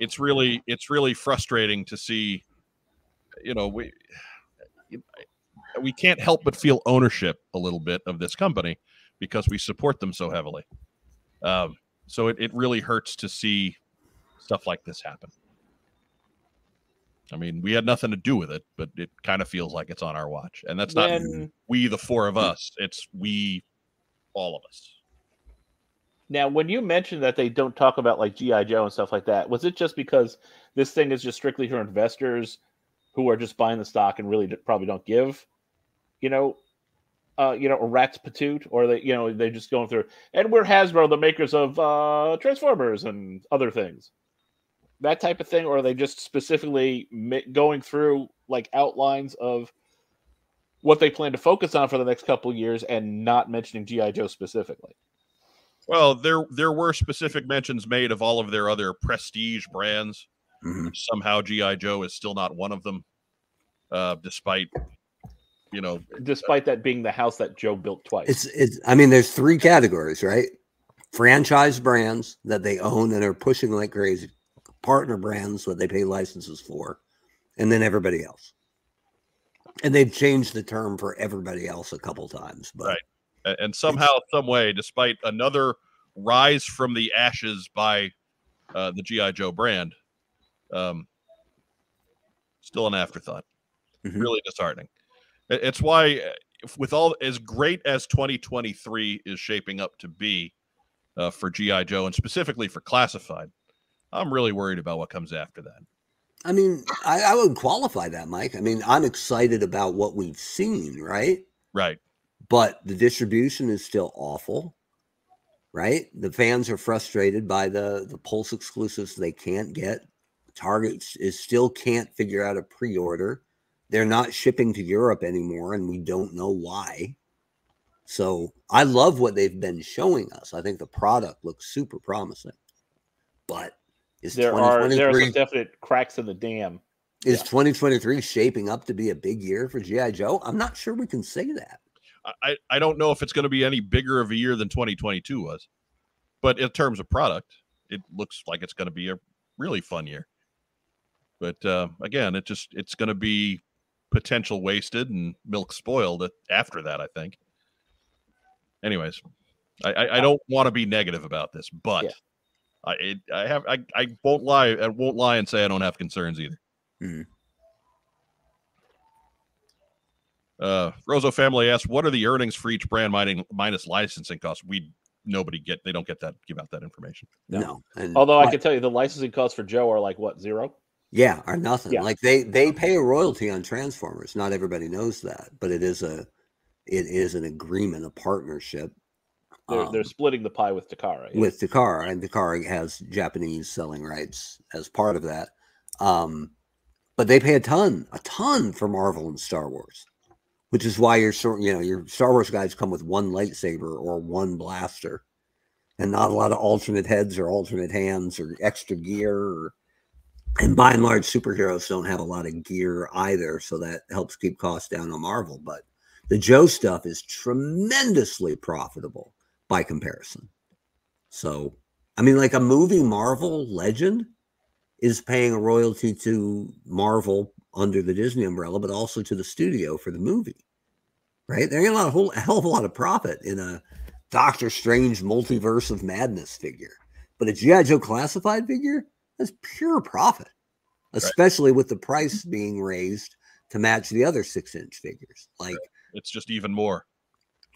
it's really it's really frustrating to see you know we we can't help but feel ownership a little bit of this company because we support them so heavily um, so it, it really hurts to see stuff like this happen I mean, we had nothing to do with it, but it kind of feels like it's on our watch. And that's not When- we, the four of us. It's we, all of us. Now, when you mentioned that they don't talk about like GI Joe and stuff like that, was it just because this thing is just strictly for investors who are just buying the stock and really probably don't give, you know, uh, you know, a rat's patoot, or they, you know, they're just going through. And we're Hasbro, the makers of uh, Transformers and other things, that type of thing, or are they just specifically going through like outlines of what they plan to focus on for the next couple years and not mentioning GI Joe specifically? Well, there there were specific mentions made of all of their other prestige brands. Mhm. Somehow, GI Joe is still not one of them, uh, despite you know despite that being the house that Joe built twice. It's it's. I mean, there's three categories, right? Franchise brands that they own and are pushing like crazy, partner brands that they pay licenses for, and then everybody else. And they've changed the term for everybody else a couple times, but Right. And somehow, some way, despite another rise from the ashes by uh, the GI Joe brand, um, still an afterthought. Mhm. Really disheartening. It's why, uh, if- with all as great as 2023 is shaping up to be uh, for GI Joe and specifically for classified, I'm really worried about what comes after that. I mean, I, I would qualify that, Mike. I mean, I'm excited about what we've seen, right? Right. But the distribution is still awful, right? The fans are frustrated by the the Pulse exclusives they can't get. Target is still can't figure out a pre-order. They're not shipping to Europe anymore, and we don't know why. So I love what they've been showing us. I think the product looks super promising. But is there are there are some definite cracks in the dam. is Yeah. 2023 shaping up to be a big year for GI Joe? I'm not sure we can say that. I- I, I don't know if it's going to be any bigger of a year than 2022 was, but in terms of product, it looks like it's going to be a really fun year. But uh, again, it just it's going to be potential wasted and milk spoiled after that. I think. Anyways, I I, I don't want to be negative about this, but Yeah. I it, I have I, I won't lie I won't lie and say I don't have concerns either. Mhm. Uh, Roso family asks, "What are the earnings for each brand mining, minus licensing costs?" We nobody get they don't get that give out that information. No. No. And Although I but- can tell you the licensing costs for Joe are like what zero? Yeah, or nothing. Yeah. Like they they pay a royalty on Transformers. Not everybody knows that, but it is a it is an agreement, a partnership They're they're um, splitting the pie with Takara. yeah. with Takara, and Takara has Japanese selling rights as part of that. Um, but they pay a ton, a ton for Marvel and Star Wars, which is why your you know your Star Wars guys come with one lightsaber or one blaster, and not a lot of alternate heads or alternate hands or extra gear. Or, and by and large, superheroes don't have a lot of gear either, so that helps keep costs down on Marvel. But the Joe stuff is tremendously profitable by comparison. So, I mean, like a movie Marvel legend is paying a royalty to Marvel under the Disney umbrella, but also to the studio for the movie, right? There ain't a, lot, a whole a hell of a lot of profit in a Doctor Strange multiverse of madness figure. But a G.I. Joe classified figure, that's pure profit, especially with the price being raised to match the other six inch figures. Like, It's just even more.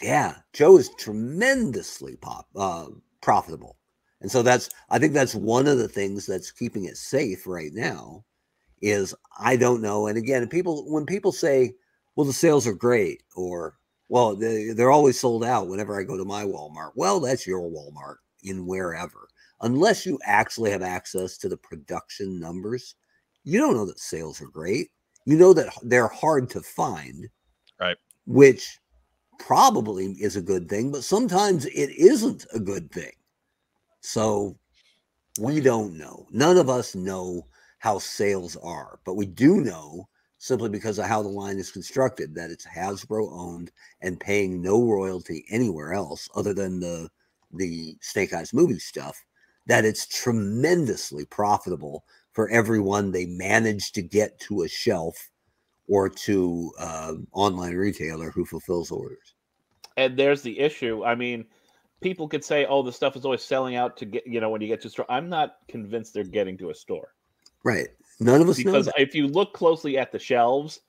yeah, Joe is tremendously pop uh, profitable, and so that's I think that's one of the things that's keeping it safe right now. Is I don't know, and again, people when people say, "Well, the sales are great," or "Well, they, they're always sold out," whenever I go to my Walmart, well, that's your Walmart in wherever, unless you actually have access to the production numbers, you don't know that sales are great. You know that they're hard to find, Right. Which probably is a good thing, but sometimes it isn't a good thing. So we don't know. None of us know how sales are, but we do know simply because of how the line is constructed that it's Hasbro owned and paying no royalty anywhere else other than the the Snake Eyes movie stuff that it's tremendously profitable for everyone they manage to get to a shelf or to uh, online retailer who fulfills orders. and there's the issue. I mean, people could say, "Oh, the stuff is always selling out to get you know when you get to store." I'm not convinced they're getting to a store. Right. None of us know because if you look closely at the shelves,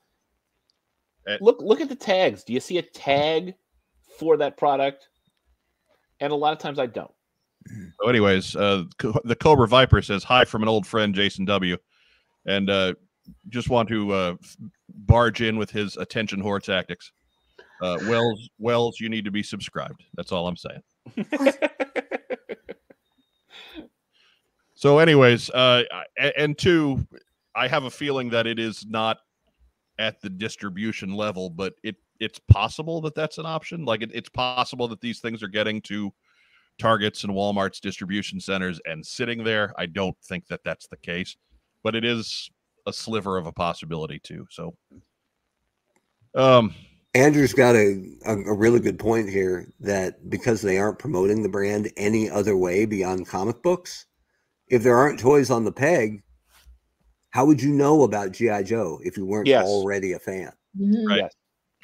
Eh. look look at the tags. Do you see a tag for that product? And a lot of times I don't. So, anyways, uh, the Cobra Viper says hi from an old friend, Jason W. And uh, just want to uh, barge in with his attention whore tactics. Uh, Wells, Wells, you need to be subscribed. That's all I'm saying. So, anyways, uh, and two, I have a feeling that it is not at the distribution level, but it it's possible that that's an option. Like it, it's possible that these things are getting to Targets and Walmart's distribution centers and sitting there. I don't think that that's the case, but it is a sliver of a possibility too. So, um, Andrew's got a, a, a really good point here that because they aren't promoting the brand any other way beyond comic books, if there aren't toys on the peg, how would you know about G.I. Joe if you weren't Yes. already a fan? Mhm. Right. Yes.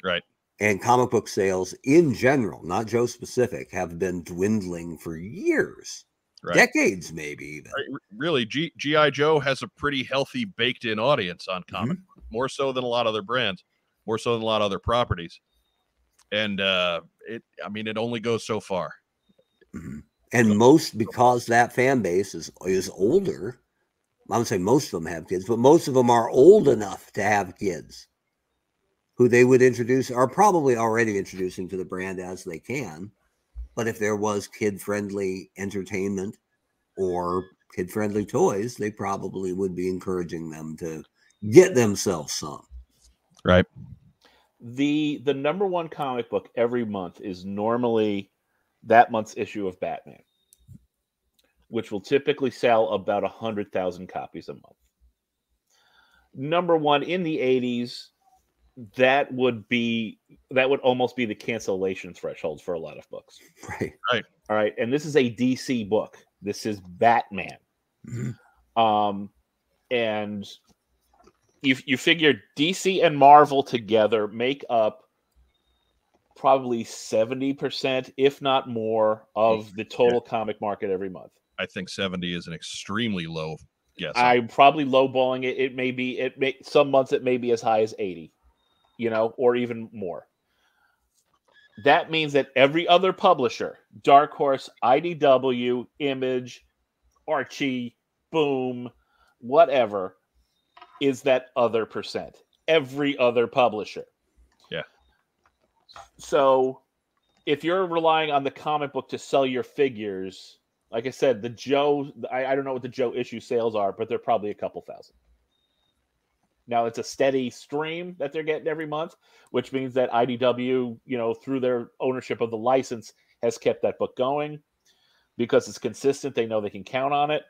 right. And comic book sales in general, not Joe specific, have been dwindling for years, Right. decades, maybe even. Right, really gi joe has a pretty healthy baked in audience on comic more so than a lot of other brands more so than a lot of other properties and uh it i mean it only goes so far Mhm. And most because that fan base is is older. I would say most of them have kids, but most of them are old enough to have kids who they would introduce are probably already introducing to the brand as they can. But if there was kid friendly entertainment or kid friendly toys, they probably would be encouraging them to get themselves some. right the the number one comic book every month is normally that month's issue of Batman, which will typically sell about a hundred thousand copies a month. Number one in the '80s, that would be that would almost be the cancellation threshold for a lot of books. Right. Right. All right, and this is a DC book. This is Batman. Mhm. Um, and you you figure DC and Marvel together make up probably seventy percent, if not more, of mm, the total comic market every month. i think 70 is an extremely low guess I'm probably lowballing it. It may be it may some months it may be as high as eighty, you know, or even more. That means that every other publisher, Dark Horse, IDW, Image, Archie, Boom, whatever, is that other percent. Every other publisher. So if you're relying on the comic book to sell your figures, like I said, the Joe, I, I don't know what the Joe issue sales are, but they're probably a couple thousand. Now it's a steady stream that they're getting every month, which means that IDW, you know, through their ownership of the license, has kept that book going because it's consistent. They know they can count on it,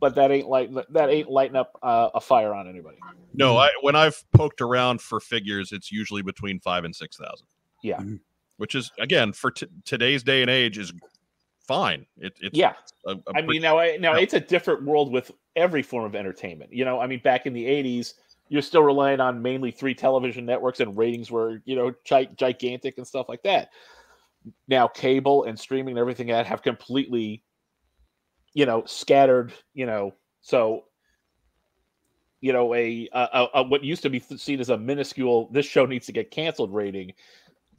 but that ain't like that ain't lighting up uh, a fire on anybody. no i when i've poked around for figures it's usually between five and six thousand Yeah. Mhm. which is again for t- today's day and age is fine it, it's Yeah, a, a I mean, now, I, now it's a different world with every form of entertainment. You know, I mean, back in the '80s, you're still relying on mainly three television networks, and ratings were, you know, gi- gigantic and stuff like that. Now, cable and streaming and everything that have completely, you know, scattered. You know, so you know, a, a, a what used to be seen as a minuscule "this show needs to get canceled" rating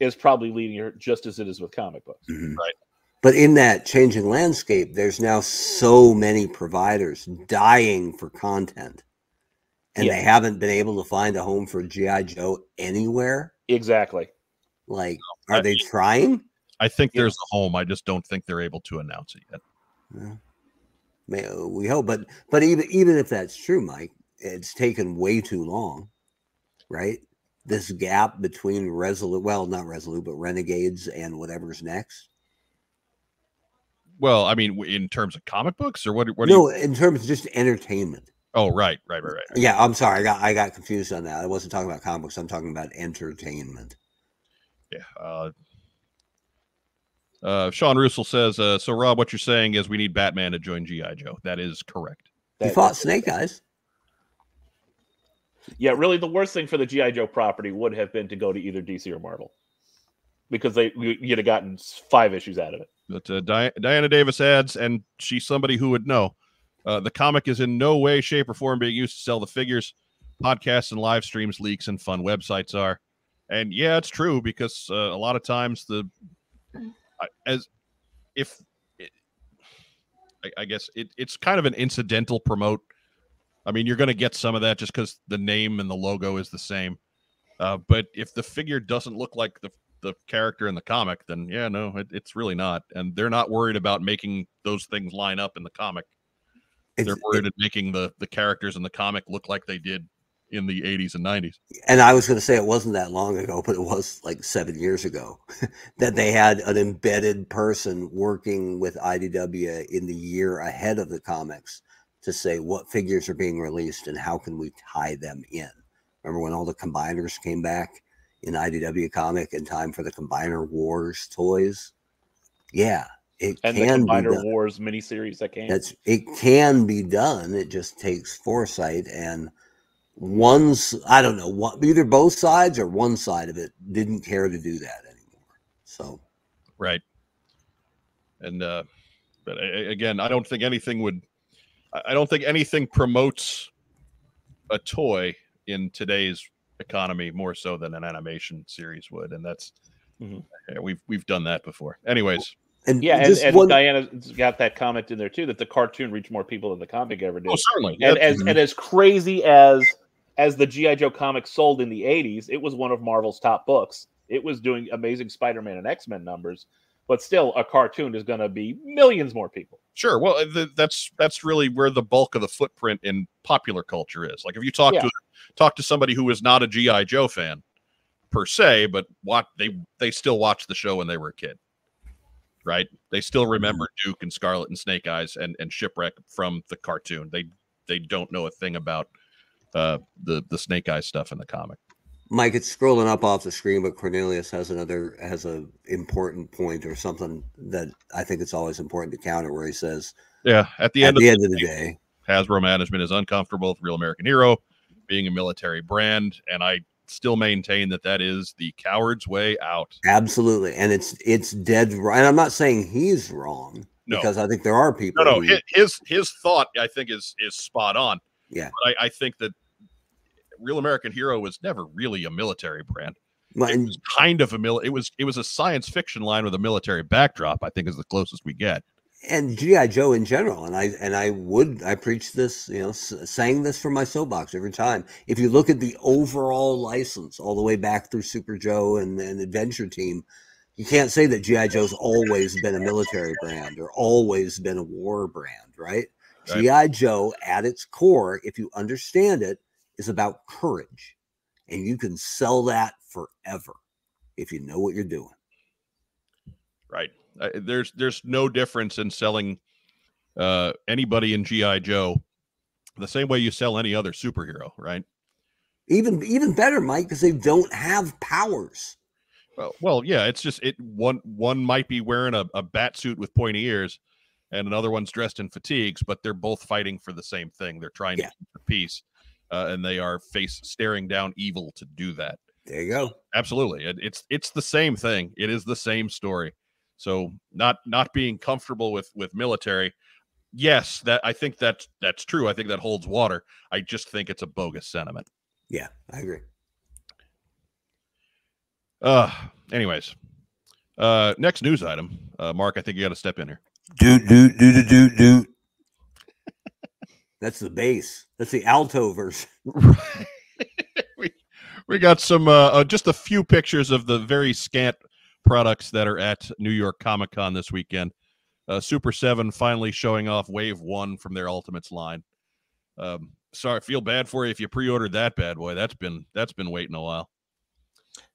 is probably leading her just as it is with comic books. Mhm. Right. But in that changing landscape, there's now so many providers dying for content. And Yeah. they haven't been able to find a home for G.I. Joe anywhere. Exactly. Like, I- are they trying? i think Yeah. there's a home i just don't think they're able to announce it yet Yeah. May, we hope, but but even even if that's true, Mike, it's taken way too long, right? This gap between Resolute, well, not Resolute, but Renegades and whatever's next. well i mean in terms of comic books or what what no, you in terms of just entertainment. oh right right right right Yeah, I'm sorry, I got I got confused on that. I wasn't talking about comic books. I'm talking about entertainment. Yeah. Uh, uh, Sean Russell says, uh, so Rob, what you're saying is we need Batman to join G.I. Joe. That is correct. He fought Snake Eyes. Yeah, really, the worst thing for the GI Joe property would have been to go to either DC or Marvel, because they you- you'd have gotten five issues out of it. But uh, Di- Diana Davis adds, and she's somebody who would know. Uh, the comic is in no way, shape, or form being used to sell the figures. Podcasts and live streams, leaks, and fun websites are. And yeah, it's true because uh, a lot of times the as if I guess it, it's kind of an incidental promote. I mean, you're going to get some of that just because the name and the logo is the same. Uh, but if the figure doesn't look like the the character in the comic, then yeah, no, it, it's really not. And they're not worried about making those things line up in the comic. It's- They're worried at making the the characters in the comic look like they did in the 80s and 90s. and I was going to say it wasn't that long ago, but it was like seven years ago that they had an embedded person working with IDW in the year ahead of the comics to say what figures are being released and how can we tie them in. Remember when all the combiners came back in IDW comic in time for the Combiner Wars toys? Yeah, it And the can be Combiner done. Wars miniseries that came. That's it can be done. It just takes foresight and one's I don't know what either both sides or one side of it didn't care to do that anymore. So Right. And uh but a- a- again, I don't think anything would I I don't think anything promotes a toy in today's economy more so than an animation series would and that's Mhm. yeah, we've we've done that before. Anyways, and yeah, and, and one, Diana's got that comment in there too that the cartoon reached more people than the comic ever did. oh certainly. and Yeah, as and as crazy as as the GI Joe comic sold in the 80s, it was one of Marvel's top books. It was doing amazing Spider-Man and X-Men numbers, but still a cartoon is going to be millions more people. Sure. Well, uh, th- that's that's really where the bulk of the footprint in popular culture is. Like if you talk Yeah. to talk to somebody who is not a GI Joe fan per se, but what they they still watch the show when they were a kid, right? They still remember Duke and Scarlet and Snake Eyes and and Shipwreck from the cartoon. They they don't know a thing about uh the the Snake Eyes stuff in the comic. Mike, it's scrolling up off the screen, but Cornelius has another has a important point or something that I think it's always important to counter where he says Yeah. At the at end of the the end of the day, Hasbro management is uncomfortable with Real American Hero being a military brand, and I still maintain that that is the coward's way out. absolutely. And it's it's dead right. And I'm not saying he's wrong No. because I think there are people No, no, who- his his thought I think is is spot on. Yeah. but I, I think that Real American Hero was never really a military brand. It was kind of a mil. It was it was a science fiction line with a military backdrop. I think is the closest we get. and GI Joe in general, and I and I would I preach this, you know, s- sang this from my soapbox every time. If you look at the overall license all the way back through Super Joe and, and Adventure Team, you can't say that GI Joe's always been a military brand or always been a war brand, right? Right. GI Joe, at its core, if you understand it, is about courage, and you can sell that forever if you know what you're doing. Right. Uh, there's there's no difference in selling uh, anybody in GI Joe the same way you sell any other superhero. Right. Even even better, Mike, because they don't have powers. Well, well, yeah, it's just it one one might be wearing a, a bat suit with pointy ears and another one's dressed in fatigues, but they're both fighting for the same thing. They're trying Yeah. to keep the peace. Uh, and they are face staring down evil to do that. There you go. Absolutely. It, it's it's the same thing. It is the same story. So not not being comfortable with with military, yes, that I think that that's true. I think that holds water. I just think it's a bogus sentiment. Yeah, I agree. Uh anyways. Uh next news item. Uh Mark, I think you got to step in here. Do do do do do do. That's the bass. That's the alto version. we we got some uh, uh just a few pictures of the very scant products that are at New York Comic Con this weekend. Uh, Super Seven finally showing off Wave One from their Ultimates line. Um, sorry, feel bad for you if you pre-ordered that bad boy. That's been that's been waiting a while.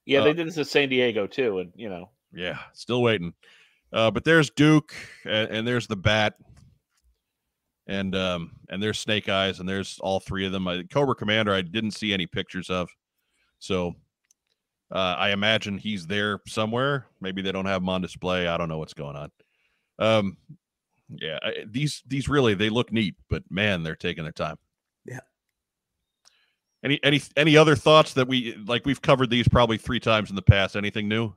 Yeah, Uh, they did this in San Diego too, and you know, Yeah, still waiting. Uh, but there's Duke, and, and there's the Bat, and um, and there's Snake Eyes, and there's all three of them. I, Cobra Commander, I didn't see any pictures of, so uh, I imagine he's there somewhere. Maybe they don't have him on display. I don't know what's going on. Um, yeah, I, these these really they look neat, but man, they're taking their time. Yeah. Any any any other thoughts that we like? We've covered these probably three times in the past. Anything new?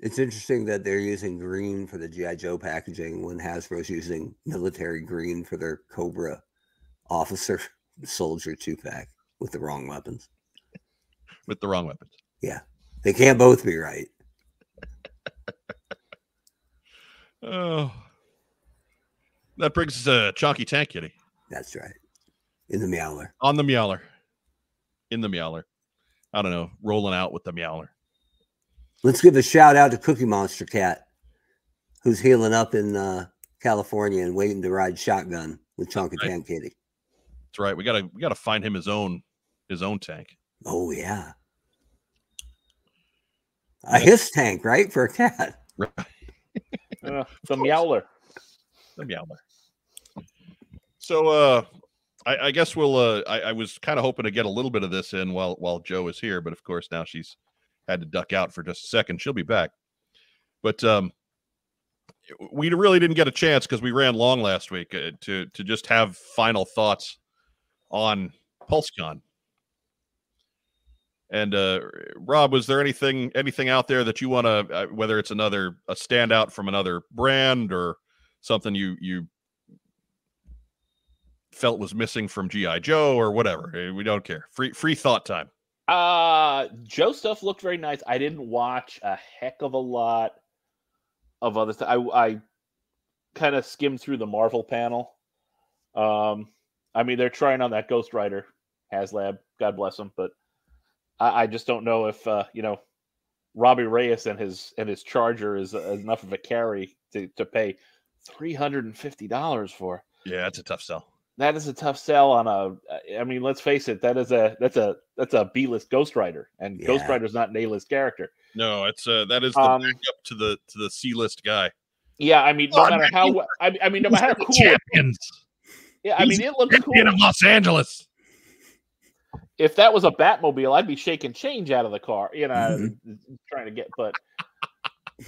It's interesting that they're using green for the GI Joe packaging when Hasbro's using military green for their Cobra officer soldier two pack with the wrong weapons. with the wrong weapons. Yeah, they can't both be right. Oh, that brings us a chunky tank kitty That's right. In the Meowler. on the Meowler, in the Meowler. I don't know, rolling out with the Meowler. Let's give a shout out to Cookie Monster Cat, who's healing up in uh, California and waiting to ride shotgun with Chunky Right. Tank Kitty. That's right. We gotta we gotta find him his own his own tank. Oh yeah. A hiss tank, right? For a cat. Uh, the Meowler. The Meowler. So uh I, I guess we'll uh I, I was kind of hoping to get a little bit of this in while while Joe is here, but of course now she's had to duck out for just a second. She'll be back. But um we really didn't get a chance because we ran long last week uh, to to just have final thoughts on PulseCon. And uh Rob, was there anything anything out there that you want to uh, whether it's another a standout from another brand or something you you felt was missing from GI Joe or whatever? We don't care. Free free thought time. Uh Joe stuff looked very nice. I didn't watch a heck of a lot of other stuff. I I kind of skimmed through the Marvel panel. Um I mean they're trying on that Ghost Rider HasLab, God bless them, but I, I just don't know if uh, you know, Robbie Reyes and his and his charger is uh, enough of a carry to, to pay three hundred and fifty dollars for. Yeah, it's a tough sell. That is a tough sell on a. I mean, let's face it. That is a that's a that's a B list Ghost Rider, and Ghost Yeah. Rider's not an A list character. No, it's uh that is the Um, backup to the to the C list guy. Yeah, I mean, no Oh, matter man, how I, I mean, no matter how cool. Champions. Yeah, I He's mean, it looks Champion cool. of Los Angeles. If that was a Batmobile, I'd be shaking change out of the car. You know, Mm-hmm. trying to get, but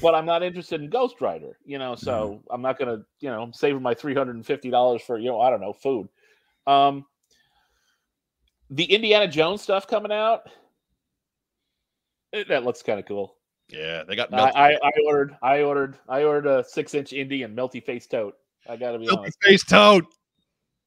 but I'm not interested in Ghost Rider. You know, so Mm-hmm. I'm not gonna. You know, I'm saving my three hundred and fifty dollars for you know I don't know food. Um, the Indiana Jones stuff coming out. eh, That looks kind of cool. Yeah, they got I, melty, I, I ordered I ordered I ordered a six inch Indy and melty face Toht. I gotta be melty honest. face Toht.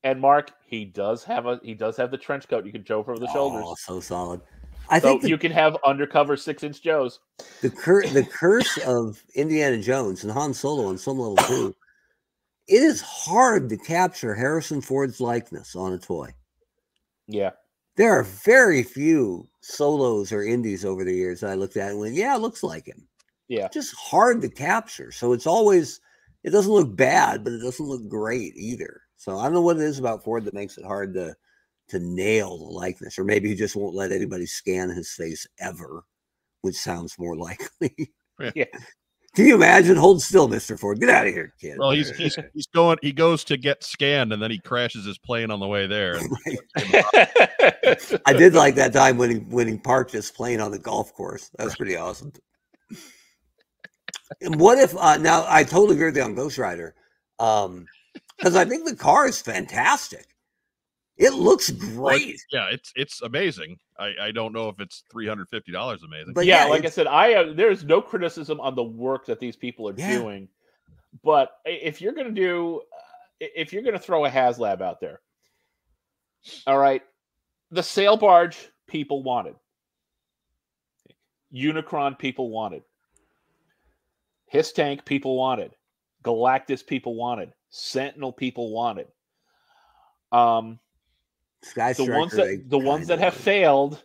And Mark, he does have a he does have the trench coat you can Joe over the shoulders. Oh, so solid. I so think the, you can have undercover six inch Joes. the, cur- the curse of Indiana Jones and Han Solo on some level too, it is hard to capture Harrison Ford's likeness on a toy. Yeah. There are very few solos or indies over the years I looked at and went, yeah, it looks like him. Yeah. Just hard to capture. So it's always, it doesn't look bad, but it doesn't look great either. So I don't know what it is about Ford that makes it hard to to nail the likeness, or maybe he just won't let anybody scan his face ever, which sounds more likely. Yeah. Can you imagine? Hold still, Mr. Ford. Get out of here, kid. Well, he's he's he's going. He goes to get scanned, and then he crashes his plane on the way there. I did like that time when he when he parked his plane on the golf course. That was pretty awesome. And what if uh, now I totally agree with you on Ghost Rider, um, because I think the car is fantastic. It looks Well, great. yeah, it's it's amazing. I I don't know if it's three hundred fifty dollars amazing. But yeah, yeah, like I said, I uh, there's no criticism on the work that these people are Yeah. doing, but if you're gonna do, uh, if you're gonna throw a HasLab out there, all right, the sail barge people wanted, Unicron people wanted, His Tank people wanted, Galactus people wanted, Sentinel people wanted. Um, Sky the ones Striker, they that the ones that have failed,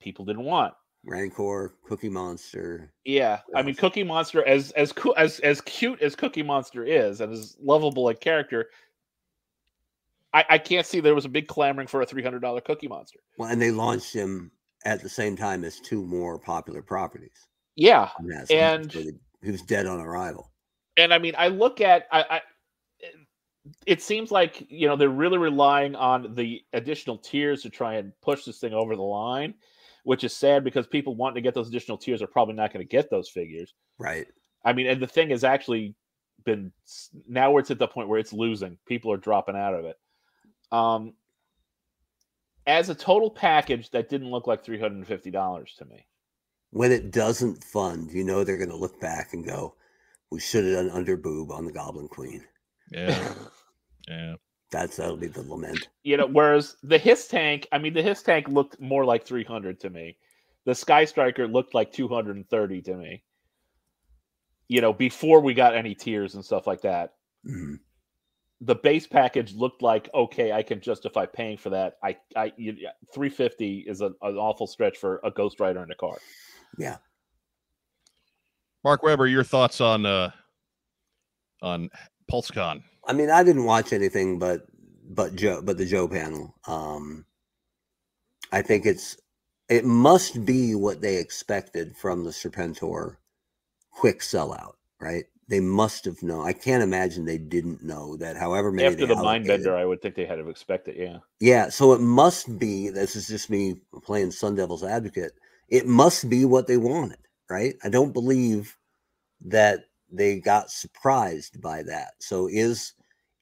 people didn't want. Rancor, Cookie Monster. Yeah, I mean, Cookie Monster, as as cool as as cute as Cookie Monster is, and as lovable a character, I, I can't see there was a big clamoring for a three hundred dollar Cookie Monster. Well, and they launched him at the same time as two more popular properties. Yeah, And And- he was dead on arrival. and I mean, I look at I, I it seems like you know they're really relying on the additional tiers to try and push this thing over the line, which is sad because people wanting to get those additional tiers are probably not going to get those figures. Right. I mean, and the thing has actually been now where it's at the point where it's losing. People are dropping out of it. Um, as a total package, that didn't look like three hundred and fifty dollars to me. when it doesn't fund, you know they're going to look back and go, "We should have done under boob on the Goblin Queen." Yeah. Yeah. That's that'll be the lament. you know, whereas the his tank, I mean, the his tank looked more like 300 to me. The Sky Striker looked like 230 to me. You know, before we got any tiers and stuff like that. Mhm. The base package looked like okay, I can justify paying for that. I, I, you, 350 is a, an awful stretch for a Ghost Rider in a car. Yeah. Mark Weber, your thoughts on uh on PulseCon? I mean, I didn't watch anything but but Joe, but the Joe panel. Um, I think it's it must be what they expected from the Serpentor quick sellout, right? They must have known. I can't imagine they didn't know that. However many After the Mind Bender, I would think they had to expect it. Yeah. Yeah, so it must be. This is just me playing Sun Devil's advocate. It must be what they wanted, right? I don't believe that they got surprised by that. So is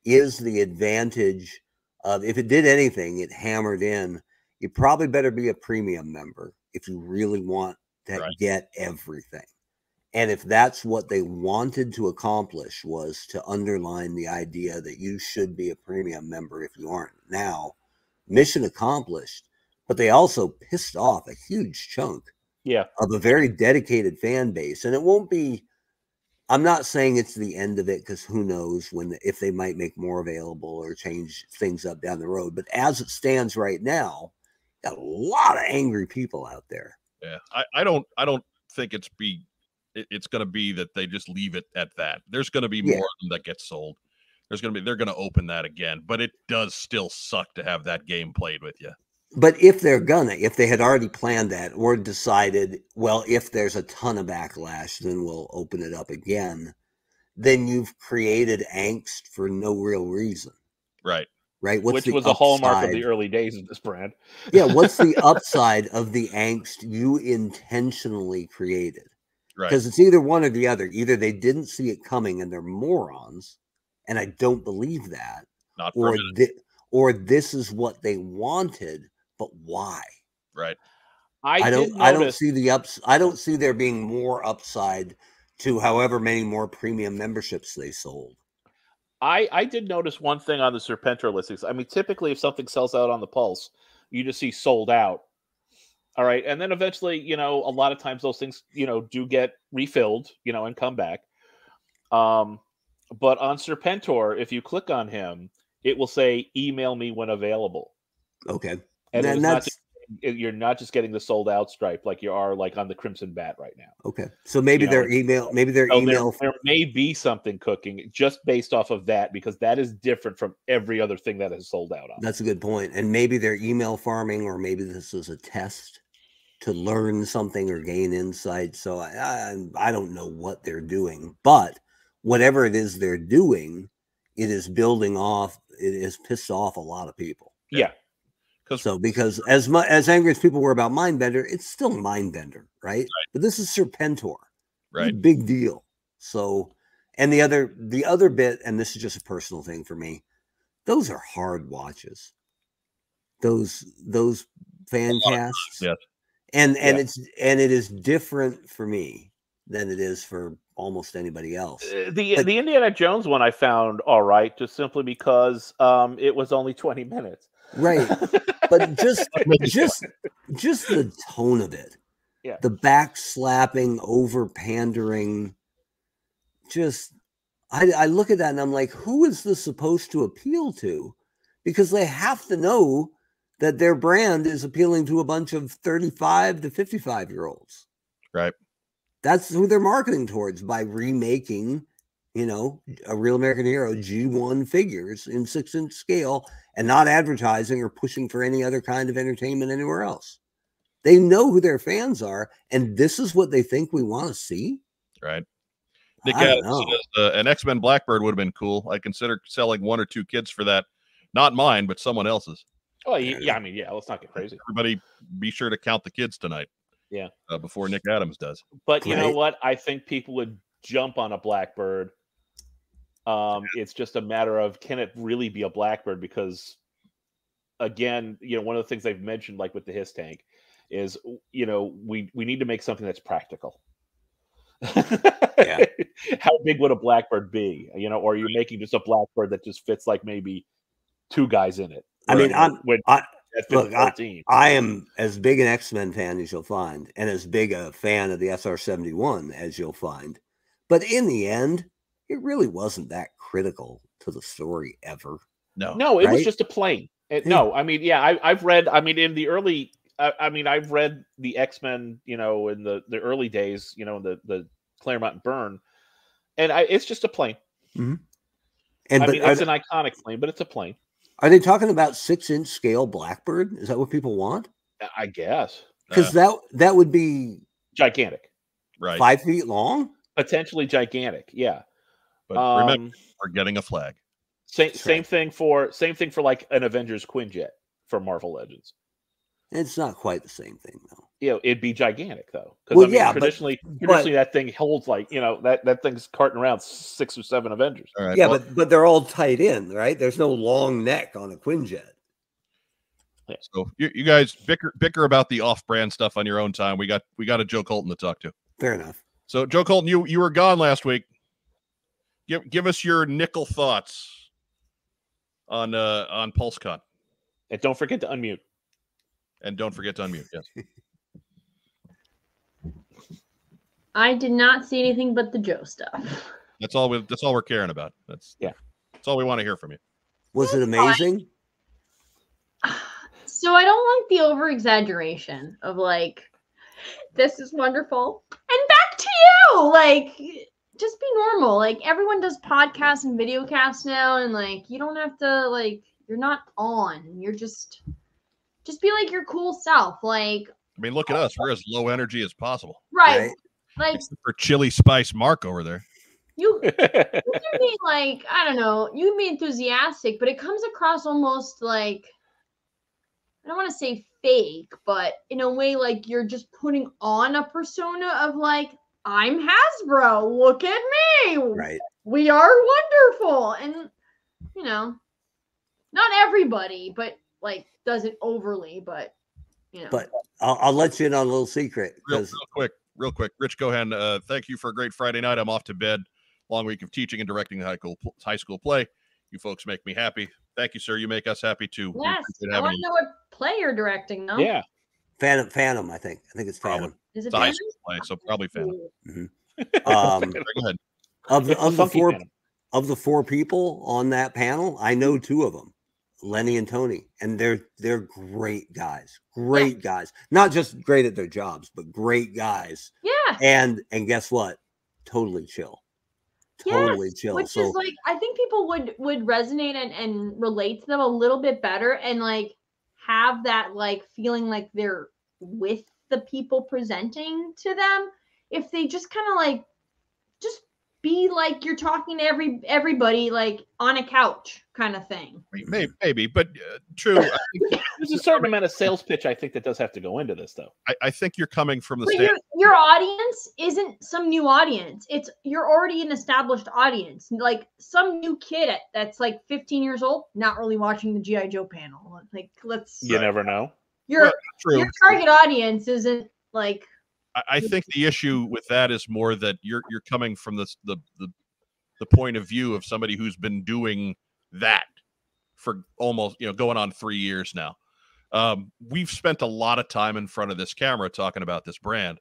is the advantage of if it did anything, it hammered in. You probably better be a premium member if you really want to Right. get everything. And if that's what they wanted to accomplish was to underline the idea that you should be a premium member if you aren't now, mission accomplished. But they also pissed off a huge chunk Yeah. of a very dedicated fan base. And it won't be, I'm not saying it's the end of it because who knows when, if they might make more available or change things up down the road. But as it stands right now, got a lot of angry people out there. Yeah. I, I don't I don't think it's be it, it's gonna be that they just leave it at that. There's gonna be Yeah. more of them that get sold. There's gonna be they're gonna open that again, but it does still suck to have that game played with you. But if they're gonna, if they had already planned that or decided, well, if there's a ton of backlash, then we'll open it up again, then you've created angst for no real reason, Right. right? What's Which was a hallmark of the early days of this brand. yeah, what's the upside of the angst you intentionally created? Right. Because it's either one or the other. Either they didn't see it coming and they're morons, and I don't believe that, Not or thi- or this is what they wanted, but why? Right. I, I, don't I don't see the ups I don't see there being more upside to however many more premium memberships they sold. I I did notice one thing on the Serpentor listings. I mean, typically if something sells out on the Pulse, you just see sold out. All right, and then eventually, you know, a lot of times those things, you know, do get refilled, you know, and come back. Um, but on Serpentor, if you click on him, it will say "email me when available," Okay. And not just, you're not just getting the sold out stripe like you are like on the Crimson Bat right now. okay. So maybe You their know, email maybe their So email there may be something cooking just based off of that because that is different from every other thing that has sold out on. that's a good point. And maybe they're email farming or maybe this is a test to learn something or gain insight. So I I, I don't know what they're doing, but whatever it is they're doing, it is building off it has pissed off a lot of people. yeah. So because as much as angry as people were about Mindbender, it's still Mindbender, right? But this is Serpentor. Right. big deal. So and the other the other bit, and this is just a personal thing for me, those are hard watches. Those those fan casts. yes. And and Yeah. it's and it is different for me than it is for almost anybody else. Uh, The But- the Indiana Jones one I found all right just simply because um it was only 20 minutes. Right. But just just just the tone of it. Yeah. the back slapping over pandering. Just I, I look at that and i'm like who is this supposed to appeal to? Because they have to know that their brand is appealing to a bunch of 35 to 55 year olds Right. that's who they're marketing towards by remaking you know a real american hero g1 figures in six inch scale and not advertising or pushing for any other kind of entertainment anywhere else they know who their fans are and this is what they think we want to see Right. Nick Adams says, uh, an X Men Blackbird would have been cool. I consider selling one or two kids for that. Not mine, but someone else's. Oh yeah, yeah, I mean, yeah, let's not get crazy. Everybody, be sure to count the kids tonight. Yeah. Uh, before Nick Adams does. But you know what? I think people would jump on a blackbird. Um, it's just a matter of can it really be a blackbird? Because again, you know, one of the things they've mentioned, like with the his tank, is you know we we need to make something that's practical. Yeah. How big would a blackbird be? You know, or are you're making just a blackbird that just fits like maybe two guys in it. I mean. I'm- when I- look, I- I am as big an X Men fan as you'll find, and as big a fan of the SR 71 as you'll find. But in the end, it really wasn't that critical to the story ever. No. No, it was just a plane. It- Yeah. No, I mean, yeah, I, I've read. I mean, in the early, I, I mean, I've read the X Men. You know, in the the early days, you know, the the Claremont and Byrne, and I, it's just a plane. Mm-hmm. And I but mean, are, it's an iconic plane, but it's a plane. are they talking about six inch scale Blackbird? Is that what people want? I- I guess Because uh. that that would be gigantic, Right. five feet long. potentially gigantic. Yeah. But remember, Um, we're getting a flag. same That's same right. thing for same thing for like an Avengers Quinjet for Marvel Legends. It's not quite the same thing though. You know, it'd be gigantic though. Because Well, I mean, yeah, but- traditionally, but- traditionally that thing holds like you know that that thing's carting around six or seven Avengers. All right. yeah, well, but but they're all tight in, right? There's no long neck on a Quinjet. Yeah. so you, you guys bicker bicker about the off-brand stuff on your own time. We got we got a Joe Colton to talk to. Fair enough. So Joe Colton, you you were gone last week. Give give us your nickel thoughts on uh on PulseCon, And don't forget to unmute. and don't forget to unmute. Yes. I did not see anything but the Joe stuff. That's all we that's all we're caring about. That's Yeah. That's all we want to hear from you. Was it amazing? So I don't like the over exaggeration of like, this is wonderful. And back to you. Like, just be normal. Like, everyone does podcasts and video casts now. And like, you don't have to, like, you're not on. You're just, just be like your cool self. Like, I mean, look at us. We're as low energy as possible. right. Right. Like, Except for Chili Spice Mark over there. you, you can be like, I don't know, you can be enthusiastic, but it comes across almost like I don't want to say fake, but in a way like you're just putting on a persona of like, I'm Hasbro, look at me. Right. We are wonderful. And you know, not everybody, but like does it overly, but you know. But I'll, I'll let you in on a little secret Real, real quick, real quick. Rich Gohan, uh, thank you for a great Friday night. I'm off to bed. Long week of teaching and directing the high school high school play. You folks make me happy. Thank you, sir. You make us happy too. Yes, I having want to know what play you're directing though. yeah. Phantom, Phantom, I think. I think it's Probably. Phantom. Is it It's high Phantom? play, so probably fan. Um, Go ahead. of the, of the four Phantom. of the four people on that panel, I know two of them, Lenny and Tony, and they're they're great guys, great guys. Not just great at their jobs, but great guys. Yeah. And and guess what? Totally chill, totally Yes, chill. Which so is like I think people would would resonate and, and relate to them a little bit better and like have that like feeling like they're with the people presenting to them if they just kind of like be like you're talking to every everybody like on a couch kind of thing. Maybe, maybe, but uh, true. There's a certain amount of sales pitch I think that does have to go into this though. I, I think you're coming from the But stand. your, your audience isn't some new audience. It's you're already an established audience. Like some new kid at, that's like 15 years old, not really watching the GI Joe panel. Like let's You never know. your Well, True. your target audience isn't like I, think the issue with that is more that you're you're coming from this the the the point of view of somebody who's been doing that for almost you know going on three years now. Um, we've spent a lot of time in front of this camera talking about this brand,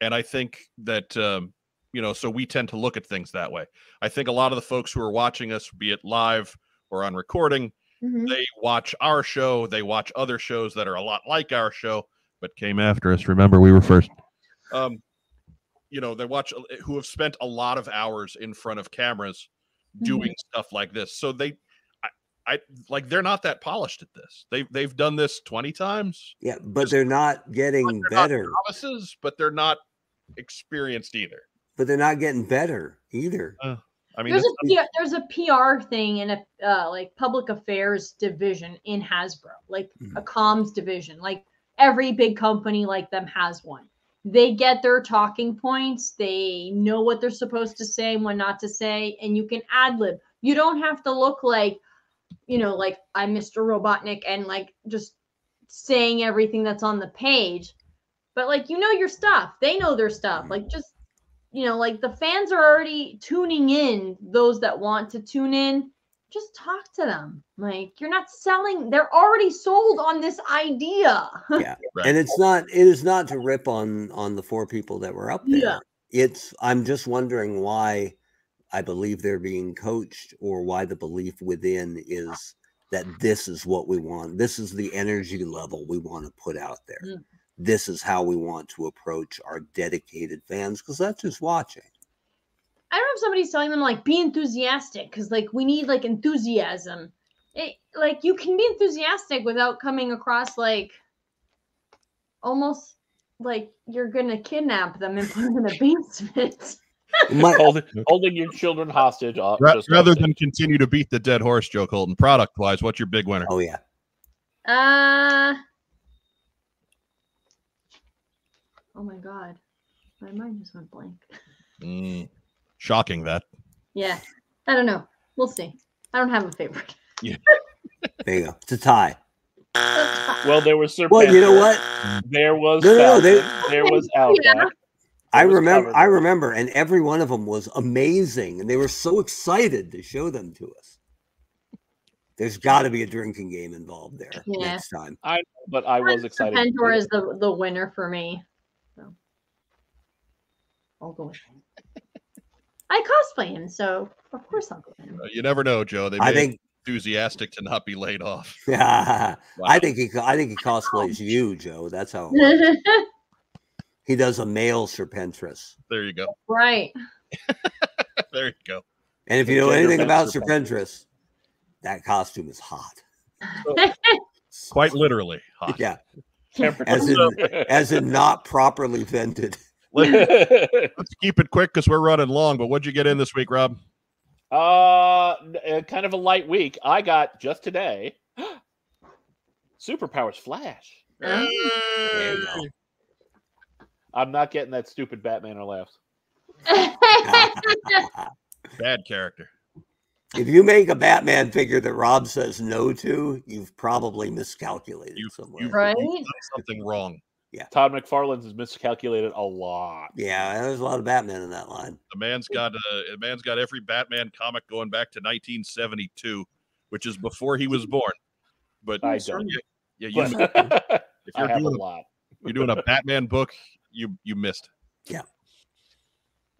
and I think that um, you know so we tend to look at things that way. I think a lot of the folks who are watching us, be it live or on recording, mhm. they watch our show they watch other shows that are a lot like our show but came after us remember we were first um you know they watch who have spent a lot of hours in front of cameras doing stuff like this so they I, I like they're not that polished at this they've they've done this 20 times yeah, but Just- they're not getting they're not better. novices but they're not experienced either But they're not getting better either. i mean there's a PR, there's a PR thing in a uh, like public affairs division in Hasbro, like a comms division. Like every big company like them has one. They get their talking points. They know what they're supposed to say and what not to say, and you can ad lib. You don't have to look like, you know, like I'm Mr. Robotnik and like just saying everything that's on the page. But like you know your stuff. They know their stuff. Mm-hmm. Like just you know, like the fans are already tuning in, those that want to tune in. Just talk to them. Like you're not selling, they're already sold on this idea. Yeah. Right. And it's not it is not to rip on on the four people that were up there. Yeah. It's I'm just wondering why I believe they're being coached or why the belief within is that this is what we want. This is the energy level we want to put out there. Mm. This is how we want to approach our dedicated fans because that's who's watching. I don't know if somebody's telling them like be enthusiastic because like we need like enthusiasm. It like you can be enthusiastic without coming across like almost like you're gonna kidnap them and put them in a basement. My, holding, holding your children hostage. uh, Ra- rather like than continue to beat the dead horse, Joe Colton, product wise, what's your big winner? oh yeah. Uh oh my god. My mind just went blank. Mm, shocking that. Yeah. I don't know. We'll see. I don't have a favorite. There you go. It's a tie. well, there was Serpent. Well, you know what? There was No, no, no, they- there was Outback. I was remember covered. I remember and every one of them was amazing and they were so excited to show them to us. There's got to be a drinking game involved there Yeah. next time. I know, but I was excited. to Pentor is the the winner for me. So I'll go with him. I cosplay him, so of course I'll go with him. Uh, you never know, Joe. They I may think enthusiastic to not be laid off. Yeah. I think he I think he cosplays you, Joe. That's how he does a male Serpentress. There you go. right. There you go. And if you know anything about Serpentress. Serpentress, that costume is hot. Quite literally hot. Yeah, as in as in not properly vented. Let, us keep it quick because we're running long. But what'd you get in this week, Rob? Uh, uh, kind of a light week. I got just today. Superpowers Flash. There. I'm not getting that stupid Batman or laughs. Bad character. If you make a Batman figure that Rob says no to, you've probably miscalculated You- somewhere. you- Right? you've done something wrong. Todd McFarlane's has miscalculated a lot. Yeah, there's a lot of Batman in that line. The man's got uh, the man's got every Batman comic going back to 1972, which is before he was born. But I don't. Yeah, yeah you, if you're have doing a, lot. you're doing a Batman book, you you missed. Yeah.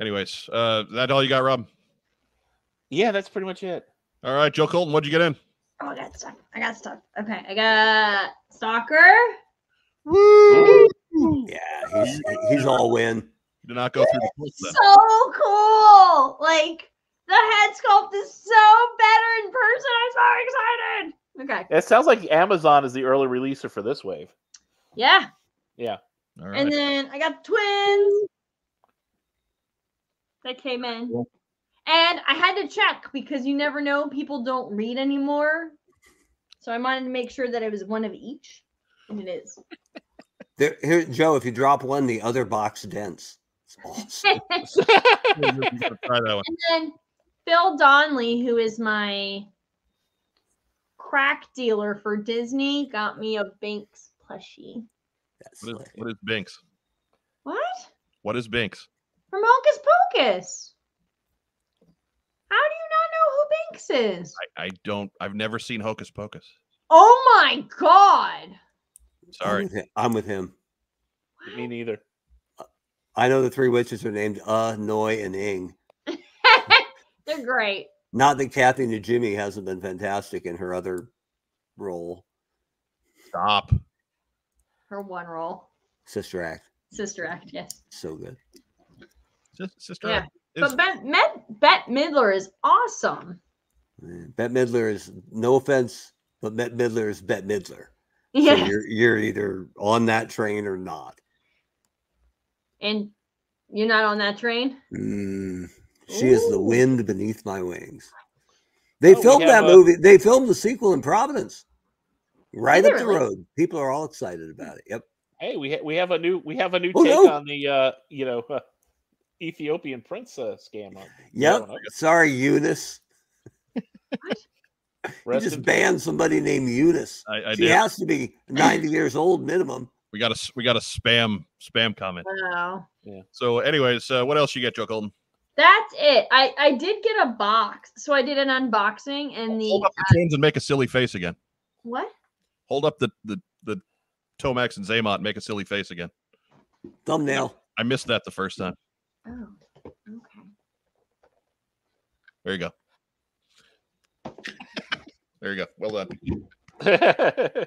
Anyways, uh, that all you got, Rob? Yeah, that's pretty much it. All right, Joe Colton, what'd you get in? Oh, I got stuff. I got stuff. Okay, I got soccer. Woo! Yeah, he's he's all win. You did not go through the course. So cool! Like the head sculpt is so better in person. I'm so excited. Okay. It sounds like Amazon is the early releaser for this wave. Yeah. Yeah. All right. And then I got the twins that came in. And I had to check because you never know. People don't read anymore. So I wanted to make sure that it was one of each. And it is. There, here, Joe, if you drop one, the other box dents. Awesome. and Try that one. then Phil Donnelly, who is my crack dealer for Disney, got me a Binx plushie. That's What is, what is Binx? What? What is Binx? From Hocus Pocus. How do you not know who Binx is? I, I don't. I've never seen Hocus Pocus. Oh my god. I'm Sorry. with, him. I'm with him. Me neither. I know the three witches are named Uh, Noi, and Ing. They're great. Not that Kathy Najimy hasn't been fantastic in her other role, Stop. Her one role. Sister Act. Sister Act, yes. So good. Sister. Yeah. Act is- But Bet, Met, Bette Midler is awesome. Yeah, Bette Midler is no offense, but Bette Midler is Bette Midler. So Yeah. you're you're either on that train or not. and you're not on that train? Mm, she is the wind beneath my wings. They Oh, filmed that a- movie. They filmed the sequel in Providence, right Did up the really? road. People are all excited about it. Yep. Hey, we ha- we have a new we have a new Oh, take no. on the uh, you know Ethiopian prince uh, scam. on- Yep. Sorry, Eunice. He Rest just in- banned somebody named Eunice. I, I She did. has to be 90 years old minimum. We got a we got a spam spam comment. Wow. Yeah. So, anyways, uh, what else you get, Joe Colton? That's it. I I did get a box, so I did an unboxing and the Hold up the twins and make a silly face again. what? Hold up the the the Tomax and Xamot and make a silly face again. Thumbnail. I missed that the first time. Oh, okay. There you go. There you go. Well done. I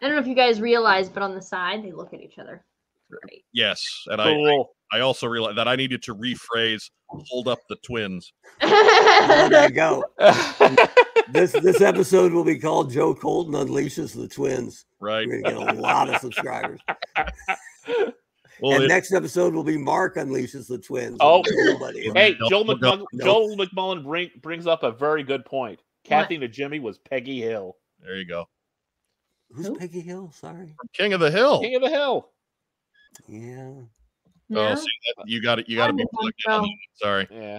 don't know if you guys realize, but on the side they look at each other. Right. Yes, and I cool. I also realized that I needed to rephrase "hold up the twins." There you go. This this episode will be called Joe Colton Unleashes the Twins. Right. We're gonna get a lot of subscribers. Well, and it- next episode will be Mark Unleashes the Twins. Oh. Hey, No, Joel no, McMullen, no. Joel McMullen bring, brings up a very good point. Kathy Najimy was Peggy Hill, there you go. Who's Who? Peggy Hill? Sorry. From King of the Hill. King of the Hill. Yeah. No? Oh, see, that, you got it. You got to be plugged in on so. that. Sorry, Yeah.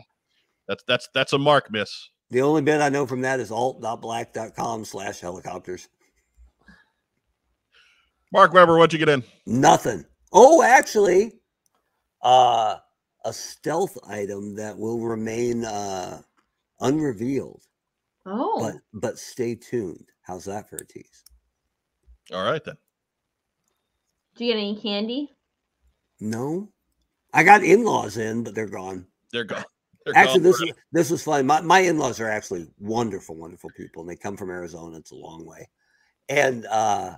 that's that's that's a mark miss. The only bit I know from that is alt.black.com slash helicopters. Mark Weber, what'd you get in? Nothing. Oh, actually, uh, a stealth item that will remain uh, unrevealed. Oh, But but stay tuned. How's that for a tease? All right then. do you get any candy? No, I got in-laws in, but they're gone. They're gone. They're Actually, gone this forever. is this was fun. My my in-laws are actually wonderful, wonderful people, and they come from Arizona. It's a long way, and uh,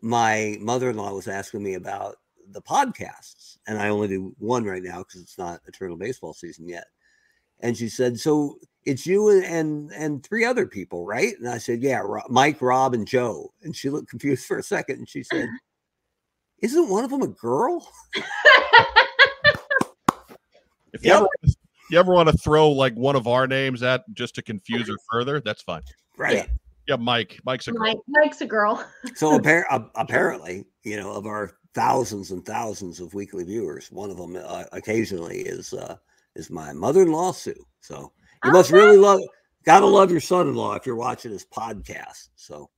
my mother-in-law was asking me about the podcasts, and I only do one right now because it's not eternal baseball season yet. And she said, "So it's you and and, and three other people, right?" And I said, "Yeah, Ro- Mike, Rob, and Joe." And she looked confused for a second, and she said, "Isn't one of them a girl?" If you Yep. ever you ever want to throw like one of our names at just to confuse her further, that's fine. Right. Yeah, Mike. Mike's a girl. Mike, Mike's a girl. So appar- uh, apparently, you know, of our thousands and thousands of weekly viewers, one of them uh, occasionally is uh, is my mother-in-law Sue. So you must really love, gotta love your son-in-law if you're watching this podcast. So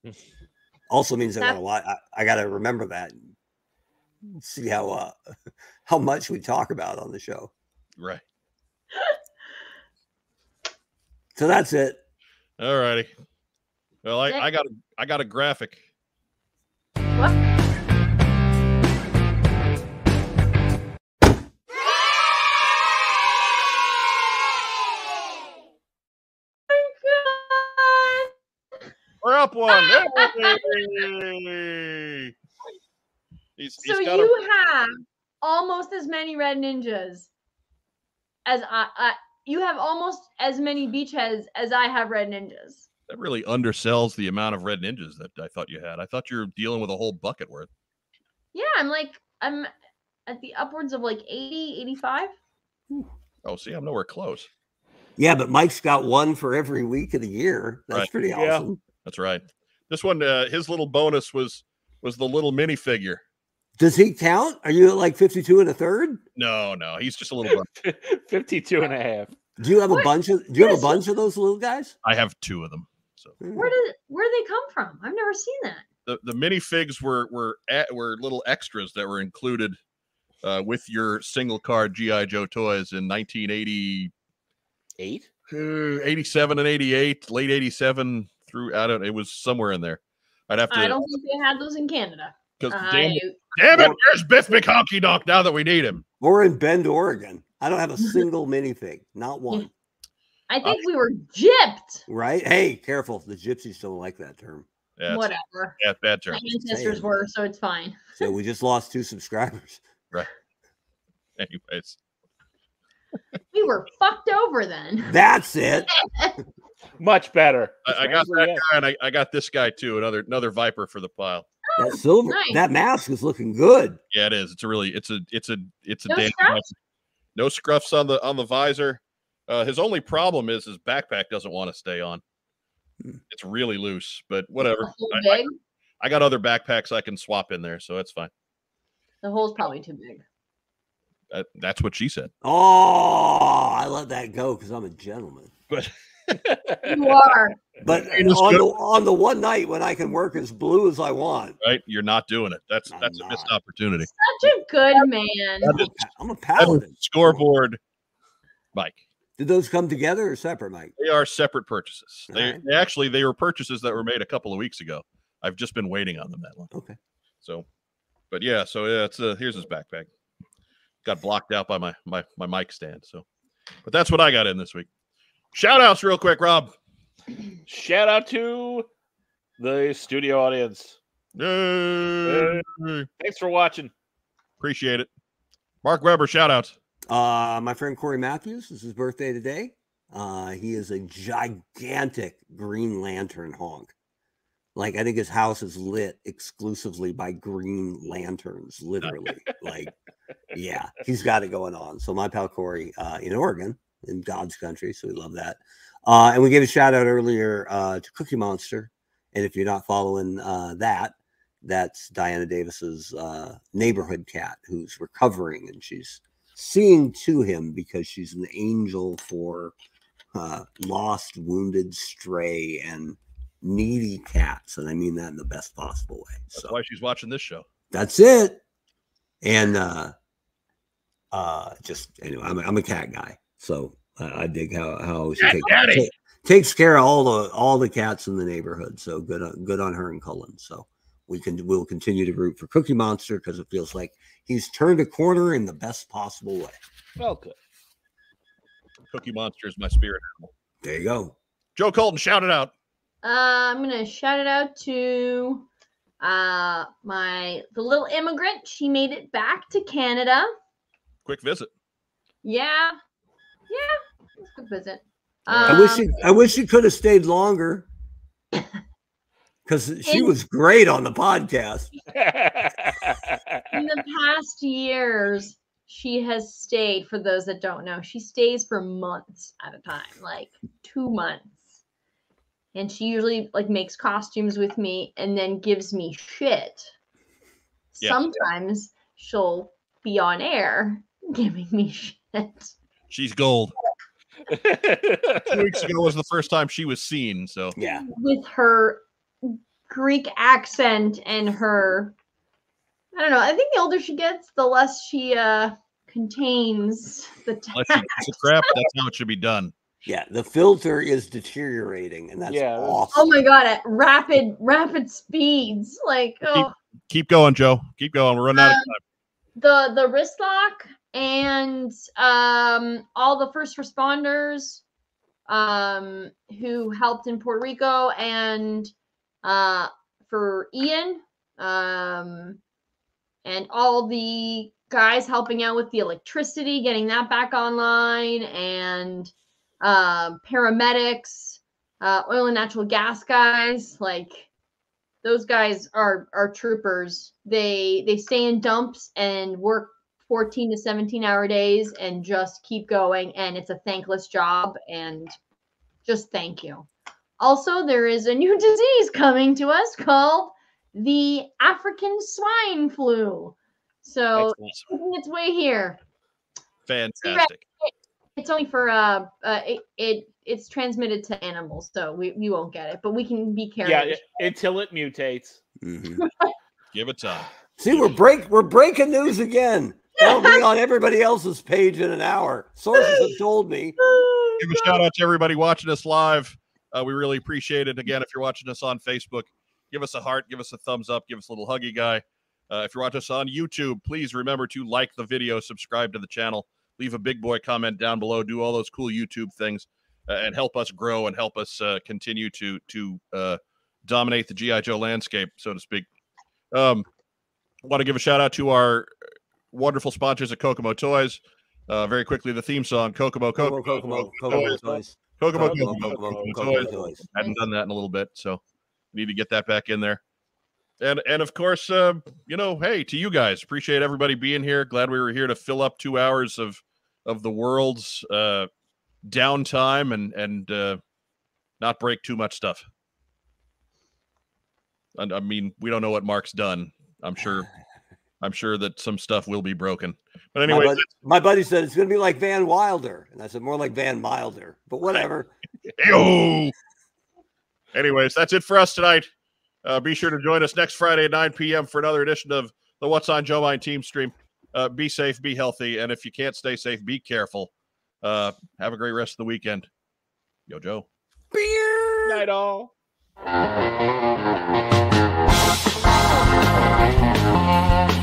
also means I gotta watch. I, I gotta remember that. And see how uh, how much we talk about on the show. Right. So that's it. All righty. Well, I, Nick? I got a I got a graphic. We're one. Hey! He's, So he's got you a, have almost as many red ninjas as I, I. You have almost as many beachheads as I have red ninjas. that really undersells the amount of red ninjas that I thought you had. I thought you were dealing with a whole bucket worth. Yeah, I'm like I'm at the upwards of like 80, 85. Oh, see, I'm nowhere close. Yeah, but Mike's got one for every week of the year. That's Right. pretty Yeah. awesome. That's right. This one, uh, his little bonus was was the little minifigure. Does he count? Are you at like 52 and a third? No, no, he's just a little. bu- 52 and a half. Do you have a bunch of do you have a bunch of those little guys? I have two of them. So Where did where did they come from? I've never seen that. the the minifigs were were at, were little extras that were included uh, with your single card GI Joe toys in 1980, Eight? uh, 87 and 88, late 87 through I don't. It was somewhere in there. I'd have to. I don't think they had those in Canada. because I, damn, it- damn it, there's Biff McHonky Doc now that we need him. Or in Bend, Oregon. I don't have a single minifig, not one. I think uh, we were gypped. Right? Hey, careful. The gypsies don't like that term. Yeah, it's Whatever. bad, bad term. My ancestors were, so it's fine. So we just lost two subscribers. Right. Anyways, We were fucked over then. That's it. Much better. I, I got that guy and I, I got this guy too. Another another Viper for the pile. That silver, nice. that mask is looking good. Yeah, it is. It's a really it's a it's a it's a No damn scruffs? no scruffs on the on the visor. Uh, his only problem is his backpack doesn't want to stay on. Hmm. It's really loose, but whatever. I, I- I got other backpacks I can swap in there, so that's fine. The hole's probably too big. That, that's what she said. Oh, I let that go because I'm a gentleman. But You are. But on the on the one night when I can work as blue as I want, right? You're not doing it. That's I'm that's a missed opportunity. Such a good man. I'm a, pa- I'm a paladin. scoreboard, Mike. Did those come together or separate, Mike? They are separate purchases. They, Alright. they actually they were purchases that were made a couple of weeks ago. I've just been waiting on them that long. Okay. So, but yeah, so yeah, it's uh, here's his backpack. Got blocked out by my my my mic stand. So, but that's what I got in this week. Shout outs real quick, Rob. Shout out to the studio audience. Yay. Thanks for watching. Appreciate it. Mark Weber, shout outs. Uh, my friend Corey Matthews, this is his birthday today. Uh, he is a gigantic Green Lantern honk. Like I think his house is lit exclusively by green lanterns, literally. like, yeah, he's got it going on. So my pal Corey uh, in Oregon, in God's country, so we love that. Uh, and we gave a shout out earlier uh, to Cookie Monster, and if you're not following uh, that, that's Diana Davis's uh, neighborhood cat who's recovering, and she's seeing to him because she's an angel for uh, lost, wounded, stray, and needy cats, and I mean that in the best possible way. That's So why she's watching this show. that's it. And uh, uh, just anyway, I'm a, I'm a cat guy, so I, I dig how how she Cat takes, takes care of all the all the cats in the neighborhood. So good on good on her and Cullen. So we can we'll continue to root for Cookie Monster because it feels like he's turned a corner in the best possible way. Well, good. Cookie Monster is my spirit animal. There you go. Joe Colton, shout it out. Uh, I'm gonna shout it out to uh my the little immigrant. She made it back to Canada. Quick visit. Yeah, yeah, it was a good visit. I wish Um, she I wish she could have stayed longer. Because she In- was great on the podcast. in the past years, she has stayed. For those that don't know, she stays for months at a time, like two months, and she usually like makes costumes with me and then gives me shit. Yeah. Sometimes she'll be on air giving me shit. She's gold. Two weeks ago was the first time she was seen. So Yeah. with her Greek accent and her I don't know. I think the older she gets, the less she uh contains the unless she gives a crap, that's how it should be done. Yeah. The filter is deteriorating, and that's Yeah, awesome. Oh my god, at rapid rapid speeds. Like oh Keep going, Joe. Keep going. We're running out of Um, time. the the wrist lock and um all the first responders um who helped in Puerto Rico and uh for Ian um and all the guys helping out with the electricity getting that back online and um paramedics uh oil and natural gas guys like those guys are are troopers. They they stay in dumps and work 14 to 17 hour days and just keep going and it's a thankless job and just thank you. Also, there is a new disease coming to us called the African swine flu. So, Excellent. it's making its way here. Fantastic. It's only for uh, uh it, it it's transmitted to animals, so we, we won't get it, but we can be careful. Yeah, i- until it mutates. Mhm. Give it time. See, we're break we're breaking news again. That'll be on everybody else's page in an hour. Sources have told me. Give a shout out to everybody watching us live. Uh, we really appreciate it. Again, if you're watching us on Facebook, give us a heart, give us a thumbs up, give us a little huggy guy. Uh, if you're watching us on YouTube, please remember to like the video, subscribe to the channel, leave a big boy comment down below, do all those cool YouTube things, uh, and help us grow and help us uh, continue to to uh, dominate the GI Joe landscape, so to speak. Um, want to give a shout out to our wonderful sponsors at Kokomo Toys. Uh, very quickly, the theme song Kokomo Kokomo, Kokomo Kokomo, Kokomo toys. Kokomo Kokomo, Kokomo Kokomo, Kokomo Kokomo Toys. toys. Hadn't done that in a little bit, so need to get that back in there. And and of course, uh, you know, hey, to you guys, appreciate everybody being here. Glad we were here to fill up two hours of of the world's uh, downtime and and uh, not break too much stuff. And I mean, we don't know what Mark's done. I'm sure. I'm sure that some stuff will be broken. But My, anyway, buddy, my buddy said it's going to be like Van Wilder, and I said more like Van Milder, but whatever. Ayo! Anyways, that's it for us tonight. Uh, be sure to join us next Friday at 9 p.m. for another edition of the What's on Joe Mine team stream. Uh, be safe, be healthy, and if you can't stay safe, be careful. Uh, have a great rest of the weekend. Yo, Joe. Night all.